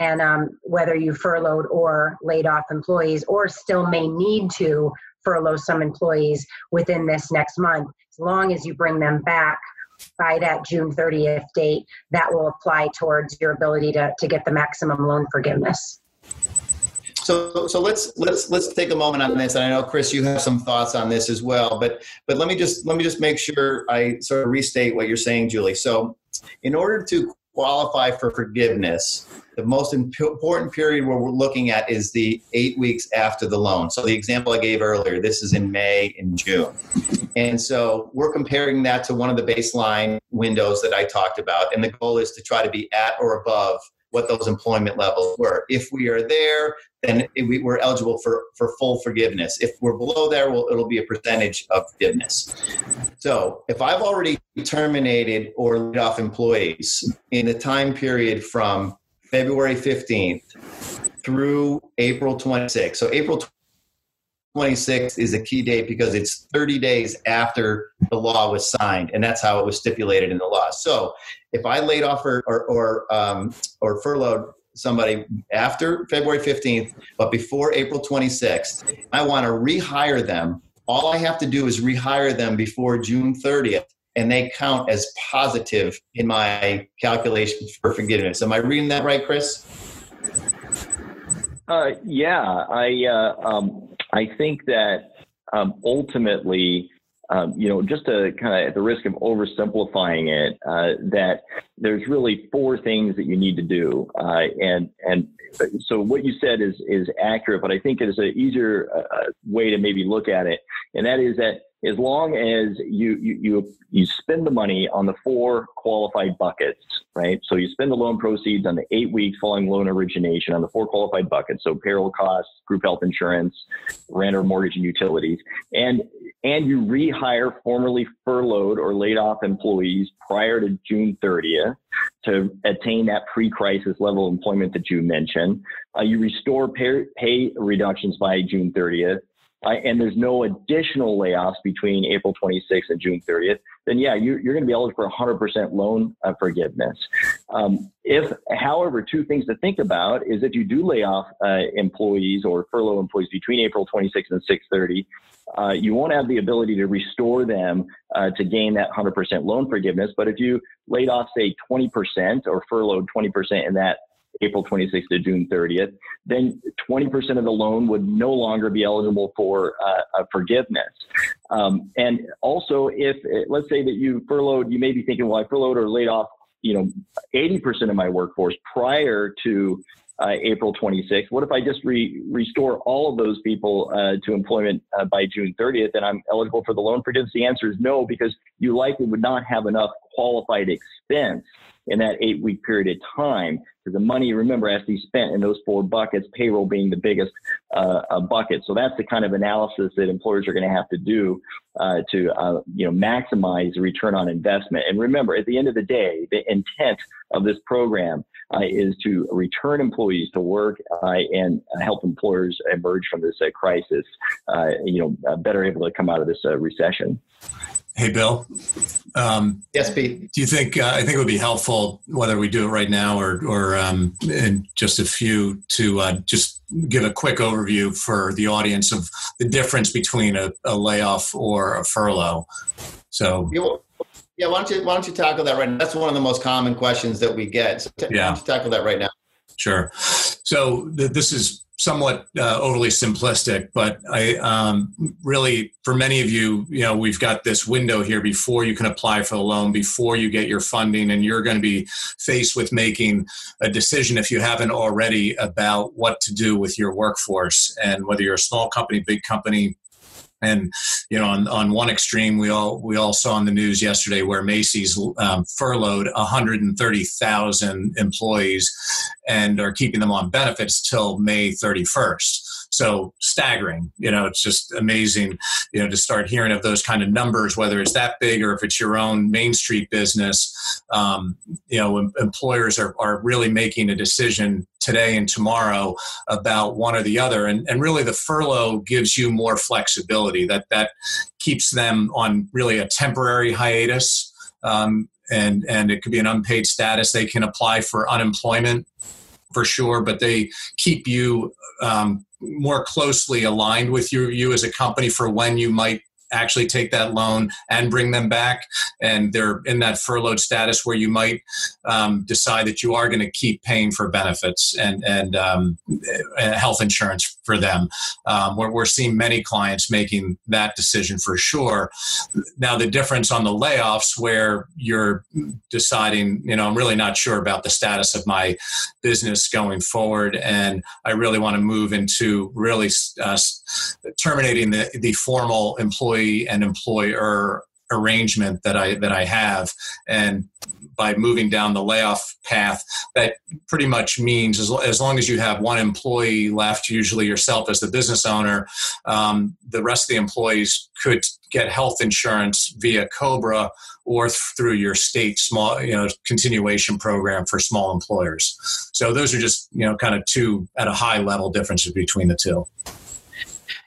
And um, whether you furloughed or laid off employees, or still may need to furlough some employees within this next month, as long as you bring them back by that June 30th date, that will apply towards your ability to, to get the maximum loan forgiveness. So, so let's let's let's take a moment on this. And I know Chris, you have some thoughts on this as well. But but let me just let me just make sure I sort of restate what you're saying, Julie. So, in order to qualify for forgiveness, the most important period where we're looking at is the eight weeks after the loan. So the example I gave earlier, this is in May and June. And so we're comparing that to one of the baseline windows that I talked about. And the goal is to try to be at or above what those employment levels were. If we are there, then we, are eligible for, for full forgiveness. If we're below there, well, it'll be a percentage of forgiveness. So if I've already terminated or laid off employees in the time period from February 15th through April 26th, so April 26th is a key date because it's 30 days after the law was signed, and that's how it was stipulated in the law. So, if I laid off or or or, um, or furloughed somebody after February 15th, but before April 26th, I want to rehire them. All I have to do is rehire them before June 30th, and they count as positive in my calculations for forgiveness. Am I reading that right, Chris? Uh, yeah, I uh, um, I think that um, ultimately, um, you know, just to kind of at the risk of oversimplifying it, uh, that there's really four things that you need to do, uh, and and so what you said is is accurate, but I think it is an easier uh, way to maybe look at it, and that is that as long as you, you you you spend the money on the four qualified buckets, right? So you spend the loan proceeds on the eight weeks following loan origination on the four qualified buckets, so payroll costs, group health insurance, rent or mortgage and utilities, and and you rehire formerly furloughed or laid off employees prior to June 30th to attain that pre-crisis level of employment that you mentioned. Uh, you restore pay, pay reductions by June 30th uh, and there's no additional layoffs between April 26th and June 30th, then yeah, you, are going to be eligible for 100% loan uh, forgiveness. Um, if, however, two things to think about is if you do lay off uh, employees or furlough employees between April 26th and 6:30, uh, you won't have the ability to restore them uh, to gain that 100% loan forgiveness. But if you laid off, say, 20% or furloughed 20% in that April 26th to June 30th, then 20% of the loan would no longer be eligible for uh, forgiveness. Um, and also, if let's say that you furloughed, you may be thinking, well, I furloughed or laid off, you know, 80% of my workforce prior to uh, April 26th. What if I just re- restore all of those people uh, to employment uh, by June 30th and I'm eligible for the loan forgiveness? The answer is no, because you likely would not have enough qualified expense in that eight week period of time. Because the money, remember, has to be spent in those four buckets, payroll being the biggest uh, uh, bucket. So that's the kind of analysis that employers are going to have to do uh, to uh, you know maximize return on investment. And remember, at the end of the day, the intent of this program uh, is to return employees to work uh, and help employers emerge from this crisis, you know, better able to come out of this recession. Hey, Bill. Um, yes, Pete. Do you think uh, I think it would be helpful whether we do it right now or or um, in just a few to uh, just give a quick overview for the audience of the difference between a, a layoff or a furlough? So. Yeah, why don't you why don't you tackle that right now? That's one of the most common questions that we get. So t- yeah. why don't you tackle that right now? Sure. So th- this is somewhat uh, overly simplistic, but I um, really, for many of you, you know, we've got this window here before you can apply for the loan, before you get your funding, and you're going to be faced with making a decision if you haven't already about what to do with your workforce. And whether you're a small company, big company, and you know, on, on one extreme, we all we all saw in the news yesterday where Macy's um, furloughed 130,000 employees and are keeping them on benefits till May 31st. So staggering, you know, it's just amazing, you know, to start hearing of those kind of numbers, whether it's that big or if it's your own Main Street business. Um, you know, employers are, are really making a decision today and tomorrow about one or the other. And, and really the furlough gives you more flexibility that, that keeps them on really a temporary hiatus. Um, and, and it could be an unpaid status. They can apply for unemployment for sure, but they keep you um, more closely aligned with you, you as a company for when you might actually take that loan and bring them back. And they're in that furloughed status where you might um, decide that you are going to keep paying for benefits and, and um, health insurance for them. Um, we're, we're seeing many clients making that decision for sure. Now, the difference on the layoffs where you're deciding, you know, I'm really not sure about the status of my business going forward. And I really want to move into really uh, terminating the, the formal employee employee and employer arrangement that I that I have, and by moving down the layoff path, that pretty much means as, as long as you have one employee left, usually yourself as the business owner, um, the rest of the employees could get health insurance via Cobra or through your state small you know continuation program for small employers. So those are just you know kind of two at a high level differences between the two.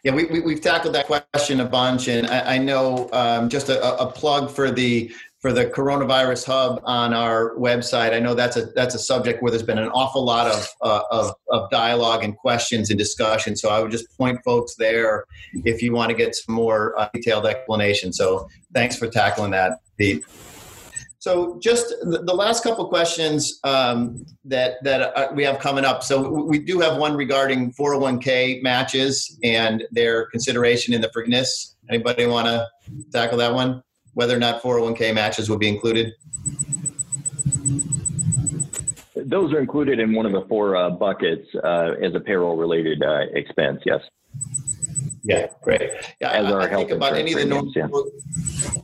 Yeah, we, we, have tackled that question a bunch, and I, I know um, just a, a, plug for the for the coronavirus hub on our website. I know that's a that's a subject where there's been an awful lot of uh, of, of dialogue and questions and discussion. So I would just point folks there if you want to get some more uh, detailed explanation. So thanks for tackling that, Pete. So, just the, last couple questions um, that that uh, we have coming up. So, we do have one regarding 401k matches and their consideration in the forgiveness. Anybody want to tackle that one? Whether or not 401k matches will be included? Those are included in one of the four uh, buckets uh, as a payroll related uh, expense, yes. Yeah, great. Yeah, As I, our I health think about any of the normal. Yeah,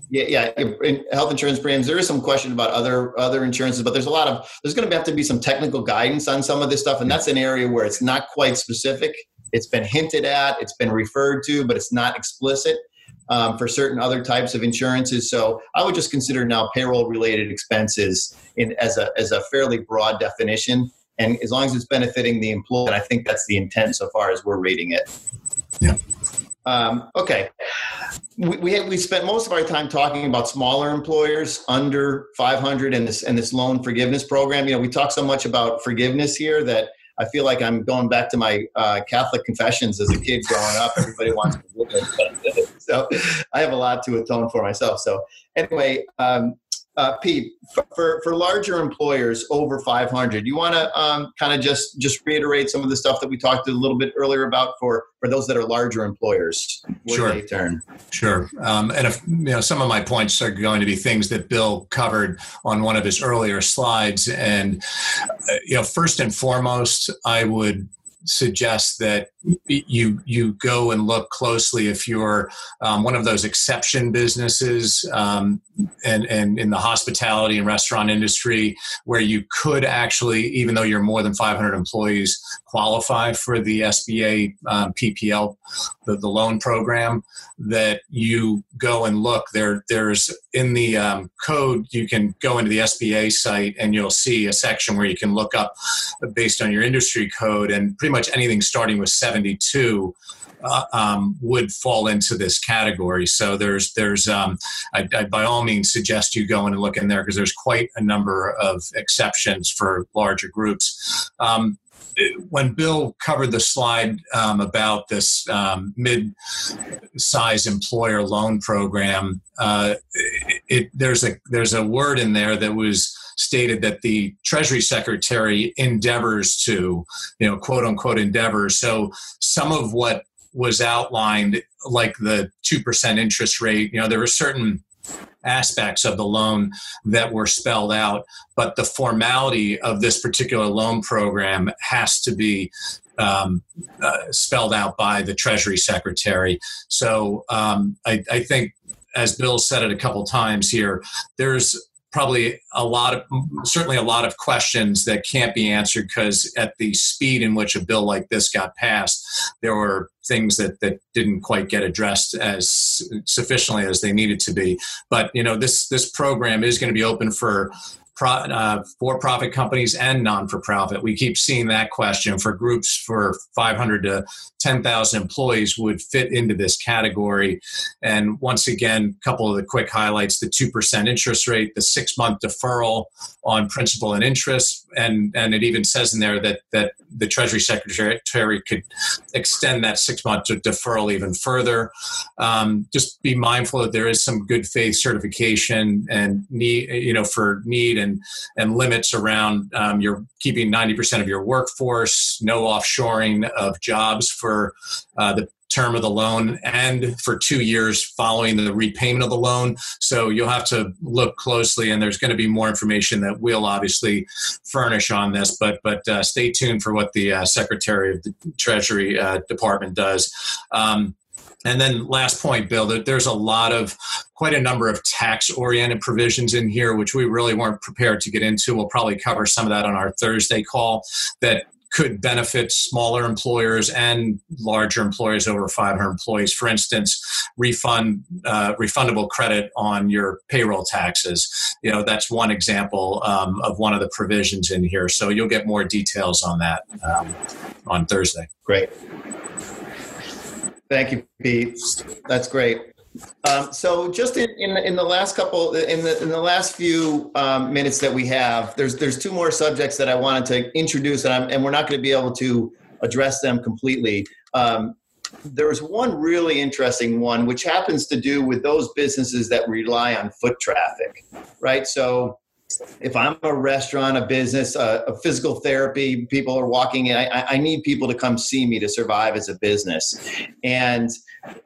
yeah. In health insurance premiums, there is some question about other other insurances, but there's a lot of there's going to have to be some technical guidance on some of this stuff, and that's an area where it's not quite specific. It's been hinted at, it's been referred to, but it's not explicit um, for certain other types of insurances. So I would just consider now payroll related expenses in, as a as a fairly broad definition, and as long as it's benefiting the employee, I think that's the intent so far as we're reading it. Yeah. Um, okay. We, we, we spent most of our time talking about smaller employers under 500 and this and this loan forgiveness program. You know, we talk so much about forgiveness here that I feel like I'm going back to my uh, Catholic confessions as a kid growing up. Everybody wants forgiveness, so I have a lot to atone for myself. So anyway, um, uh, Pete, for, for larger employers over 500, you want to um, kind of just just reiterate some of the stuff that we talked a little bit earlier about for for those that are larger employers. Sure. they turn. Sure. Um, and if you know, some of my points are going to be things that Bill covered on one of his earlier slides, and uh, you know, first and foremost, I would suggest that you you go and look closely if you're um, one of those exception businesses um, and and in the hospitality and restaurant industry where you could actually even though you're more than 500 employees qualify for the SBA um, PPL the, the loan program that you go and look. There there's in the um, code you can go into the SBA site and you'll see a section where you can look up based on your industry code and pretty much anything starting with 72 uh, um, would fall into this category. So there's there's um, I, I, by all means suggest you go in and look in there because there's quite a number of exceptions for larger groups. Um, when Bill covered the slide um, about this um, mid-size employer loan program, uh, it, it, there's a there's a word in there that was stated that the Treasury Secretary endeavors to, you know, quote unquote endeavors. So some of what was outlined, like the 2% interest rate, you know, there were certain aspects of the loan that were spelled out, but the formality of this particular loan program has to be um, uh, spelled out by the Treasury Secretary. So um, I, I, think, as Bill said it a couple times here, there's probably a lot of certainly a lot of questions that can't be answered because at the speed in which a bill like this got passed there were things that that didn't quite get addressed as sufficiently as they needed to be. But you know this this program is going to be open for pro, uh, for-profit companies and non-for-profit. We keep seeing that question for groups for 500 to 10,000 employees would fit into this category. And once again, a couple of the quick highlights: the two percent interest rate, the six-month deferral on principal and interest, and and it even says in there that that the Treasury Secretary could extend that six-month deferral even further. Um, just be mindful that there is some good faith certification and need, you know, for need and and, and limits around um, your keeping 90% of your workforce, no offshoring of jobs for uh, the term of the loan and for two years following the repayment of the loan. So you'll have to look closely, and there's going to be more information that we'll obviously furnish on this. But but uh, stay tuned for what the uh, Secretary of the Treasury uh, Department does. Um, and then last point, Bill, there's a lot of quite a number of tax oriented provisions in here, which we really weren't prepared to get into. We'll probably cover some of that on our Thursday call that could benefit smaller employers and larger employers over 500 employees. For instance, refund uh, refundable credit on your payroll taxes. You know that's one example um, of one of the provisions in here. So you'll get more details on that um, on Thursday. Great. Thank you, Pete. That's great. Um, so just in, in, in, the last couple in the in the last few um, minutes that we have, there's there's two more subjects that I wanted to introduce, and, I'm, and we're not going to be able to address them completely. Um, there was one really interesting one, which happens to do with those businesses that rely on foot traffic, right? So if I'm a restaurant, a business, a, a physical therapy, people are walking in, I, I, need people to come see me to survive as a business. And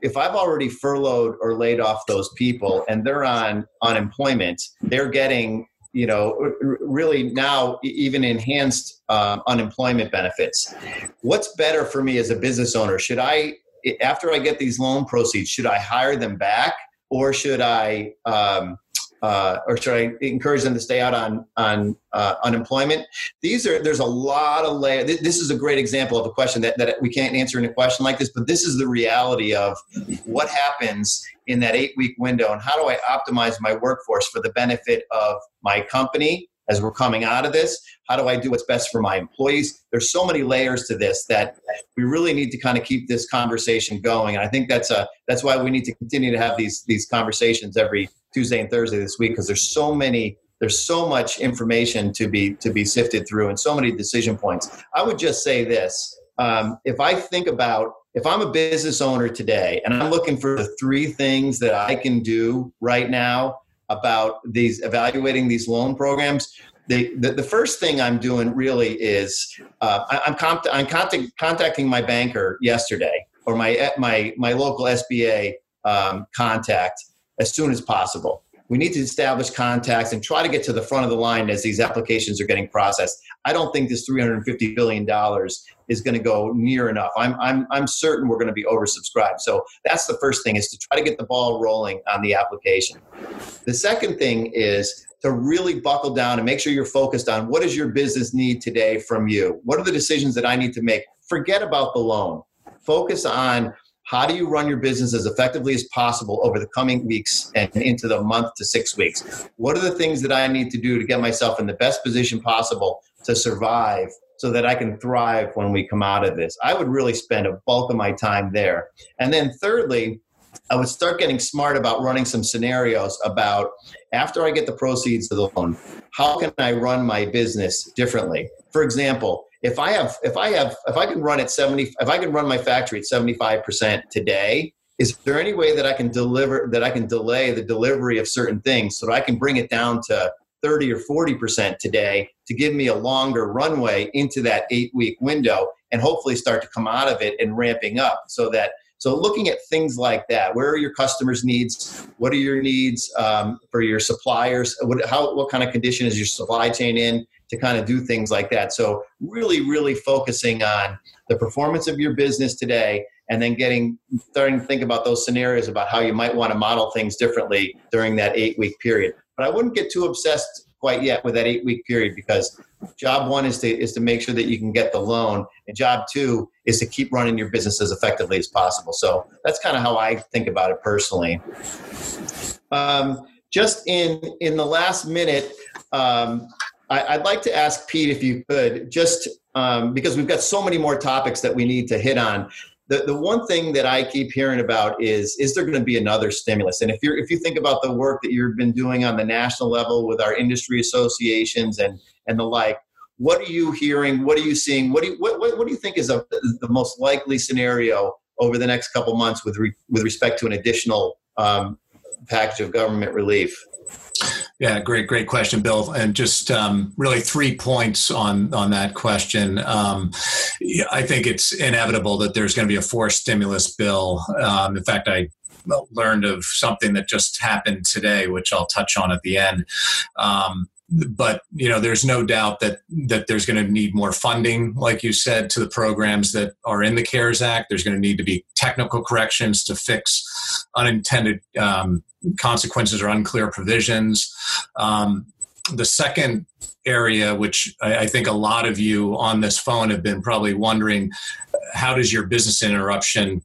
if I've already furloughed or laid off those people and they're on unemployment, they're getting you know really now even enhanced uh, unemployment benefits what's better for me as a business owner should i after i get these loan proceeds should i hire them back or should i um, uh, or should I encourage them to stay out on on uh, unemployment? These are there's a lot of layer. This is a great example of a question that, that we can't answer in a question like this, but this is the reality of what happens in that eight week window and how do I optimize my workforce for the benefit of my company as we're coming out of this? How do I do what's best for my employees? There's so many layers to this that we really need to kind of keep this conversation going. And I think that's a that's why we need to continue to have these these conversations every Tuesday and Thursday this week because there's so many there's so much information to be to be sifted through and so many decision points. I would just say this: um, if I think about if I'm a business owner today and I'm looking for the three things that I can do right now about these evaluating these loan programs, the, the, the, first thing I'm doing really is uh, I, am comp- I'm contact- contacting my banker yesterday or my my my local SBA um, contact as soon as possible. We need to establish contacts and try to get to the front of the line as these applications are getting processed. I don't think this $350 billion is going to go near enough. I'm, I'm, I'm certain we're going to be oversubscribed. So that's the first thing is to try to get the ball rolling on the application. The second thing is to really buckle down and make sure you're focused on what does your business need today from you? What are the decisions that I need to make? Forget about the loan. Focus on how do you run your business as effectively as possible over the coming weeks and into the month to six weeks? What are the things that I need to do to get myself in the best position possible to survive so that I can thrive when we come out of this? I would really spend a bulk of my time there. And then, thirdly, I would start getting smart about running some scenarios about after I get the proceeds of the loan, how can I run my business differently? For example, if I have if I have if I can run at 70 if I can run my factory at 75% today, is there any way that I can deliver that I can delay the delivery of certain things so that I can bring it down to 30 or 40% today to give me a longer runway into that 8 week window and hopefully start to come out of it and ramping up so that so looking at things like that, where are your customers' needs? What are your needs um, for your suppliers? What, how, what kind of condition is your supply chain in? To kind of do things like that. So, really, really focusing on the performance of your business today and then getting starting to think about those scenarios about how you might want to model things differently during that eight week period. But I wouldn't get too obsessed quite yet with that eight week period because job one is to is to make sure that you can get the loan and job two is to keep running your business as effectively as possible so that's kind of how i think about it personally um, just in in the last minute um, I, would like to ask Pete if you could, just um, because we've got so many more topics that we need to hit on. The, the one thing that I keep hearing about is is there going to be another stimulus? And if you if you think about the work that you've been doing on the national level with our industry associations and and the like, what are you hearing? What are you seeing? What do you what, what, what do you think is a, the most likely scenario over the next couple months with re, with respect to an additional um, package of government relief? Yeah, great, great question, Bill. And just um, really three points on on that question. Um, I think it's inevitable that there's going to be a forced stimulus bill. Um, in fact, I learned of something that just happened today, which I'll touch on at the end. Um, but you know there's no doubt that that there's going to need more funding like you said to the programs that are in the cares act. There's going to need to be technical corrections to fix unintended um, consequences or unclear provisions. Um, the second area which I, I think a lot of you on this phone have been probably wondering how does your business interruption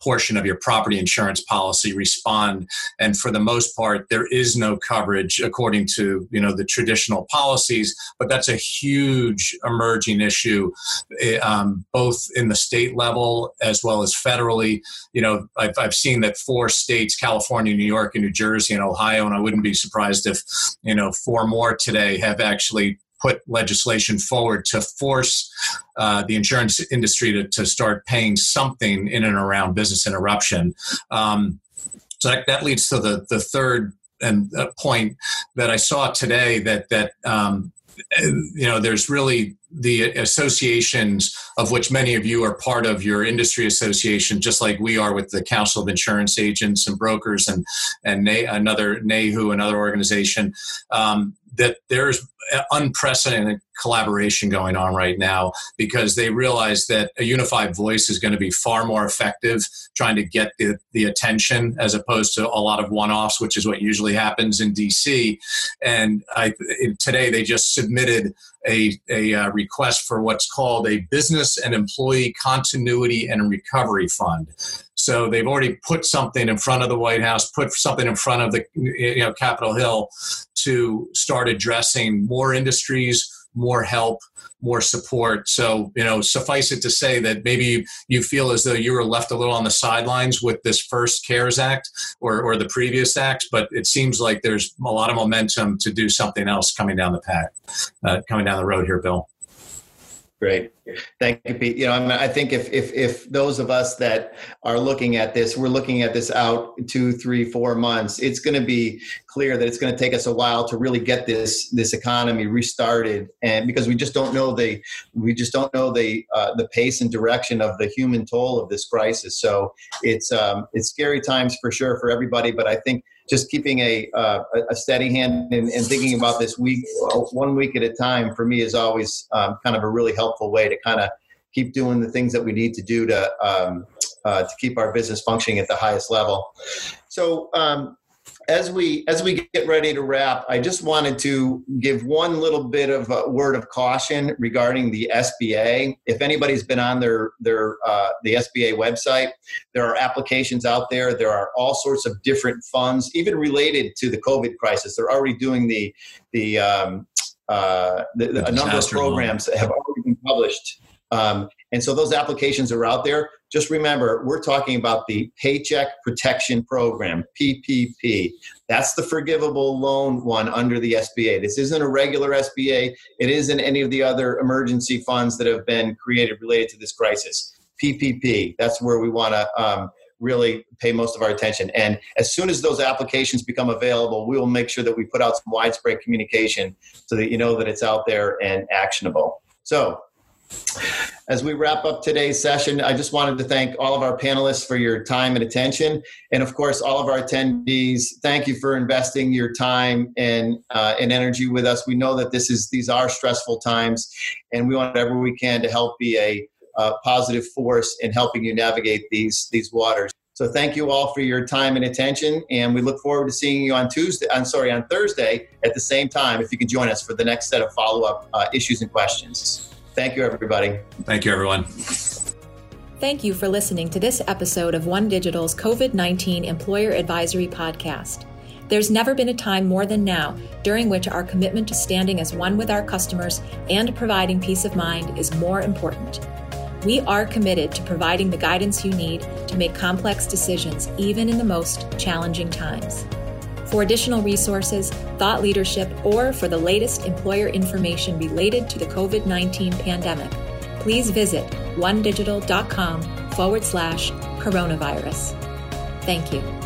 portion of your property insurance policy respond. And for the most part there is no coverage according to you know the traditional policies but that's a huge emerging issue eh, um, both in the state level as well as federally. You know I've, I've seen that four states california new york and new jersey and ohio and i wouldn't be surprised if you know four more today have actually put legislation forward to force uh, the insurance industry to, to start paying something in and around business interruption. Um, so that, that leads to the, the third and uh, point that I saw today that that um, you know there's really the associations of which many of you are part of your industry association just like we are with the council of insurance agents and brokers and and another NAIHU another organization um, that there's unprecedented collaboration going on right now because they realize that a unified voice is going to be far more effective trying to get the, the attention as opposed to a lot of one-offs which is what usually happens in dc and I, today they just submitted a, a uh, request for what's called a business and employee continuity and recovery fund. So they've already put something in front of the White House, put something in front of the you know Capitol Hill to start addressing more industries, more help, more support. So, you know, suffice it to say that maybe you feel as though you were left a little on the sidelines with this first CARES Act or, or the previous act, but it seems like there's a lot of momentum to do something else coming down the path, uh, coming down the road here, Bill. Great. Thank you, Pete. You know, I, mean, I think if, if if those of us that are looking at this, we're looking at this out two, three, four months. It's going to be clear that it's going to take us a while to really get this this economy restarted, and because we just don't know the we just don't know the uh, the pace and direction of the human toll of this crisis. So it's um, it's scary times for sure for everybody. But I think just keeping a uh, a steady hand and, and, thinking about this week one week at a time for me is always um, kind of a really helpful way to kind of keep doing the things that we need to do to um, uh, to keep our business functioning at the highest level. So um, as we as we get ready to wrap, I just wanted to give one little bit of a word of caution regarding the SBA. If anybody's been on their their uh, the SBA website, there are applications out there. There are all sorts of different funds, even related to the COVID crisis. They're already doing the the, um, uh, the, the a number of programs that have already been published um, and so those applications are out there. Just remember, we're talking about the Paycheck Protection Program, PPP. That's the forgivable loan one under the SBA. This isn't a regular SBA. It isn't any of the other emergency funds that have been created related to this crisis. PPP, that's where we want to um, really pay most of our attention. And as soon as those applications become available, we will make sure that we put out some widespread communication so that you know that it's out there and actionable. So as we wrap up today's session, I just wanted to thank all of our panelists for your time and attention. And of course, all of our attendees, thank you for investing your time and, uh, and energy with us. We know that this is, these are stressful times, and we want whatever we can to help be a positive force in helping you navigate these, these waters. So thank you all for your time and attention, and we look forward to seeing you on Tuesday. I'm sorry, on Thursday at the same time. If you can join us for the next set of follow-up uh, issues and questions. Thank you, everybody. Thank you, everyone. Thank you for listening to this episode of One Digital's COVID 19 Employer Advisory Podcast. There's never been a time more than now during which our commitment to standing as one with our customers and providing peace of mind is more important. We are committed to providing the guidance you need to make complex decisions, even in the most challenging times. For additional resources, thought leadership, or for the latest employer information related to the COVID 19 pandemic, please visit onedigital.com forward slash coronavirus. Thank you.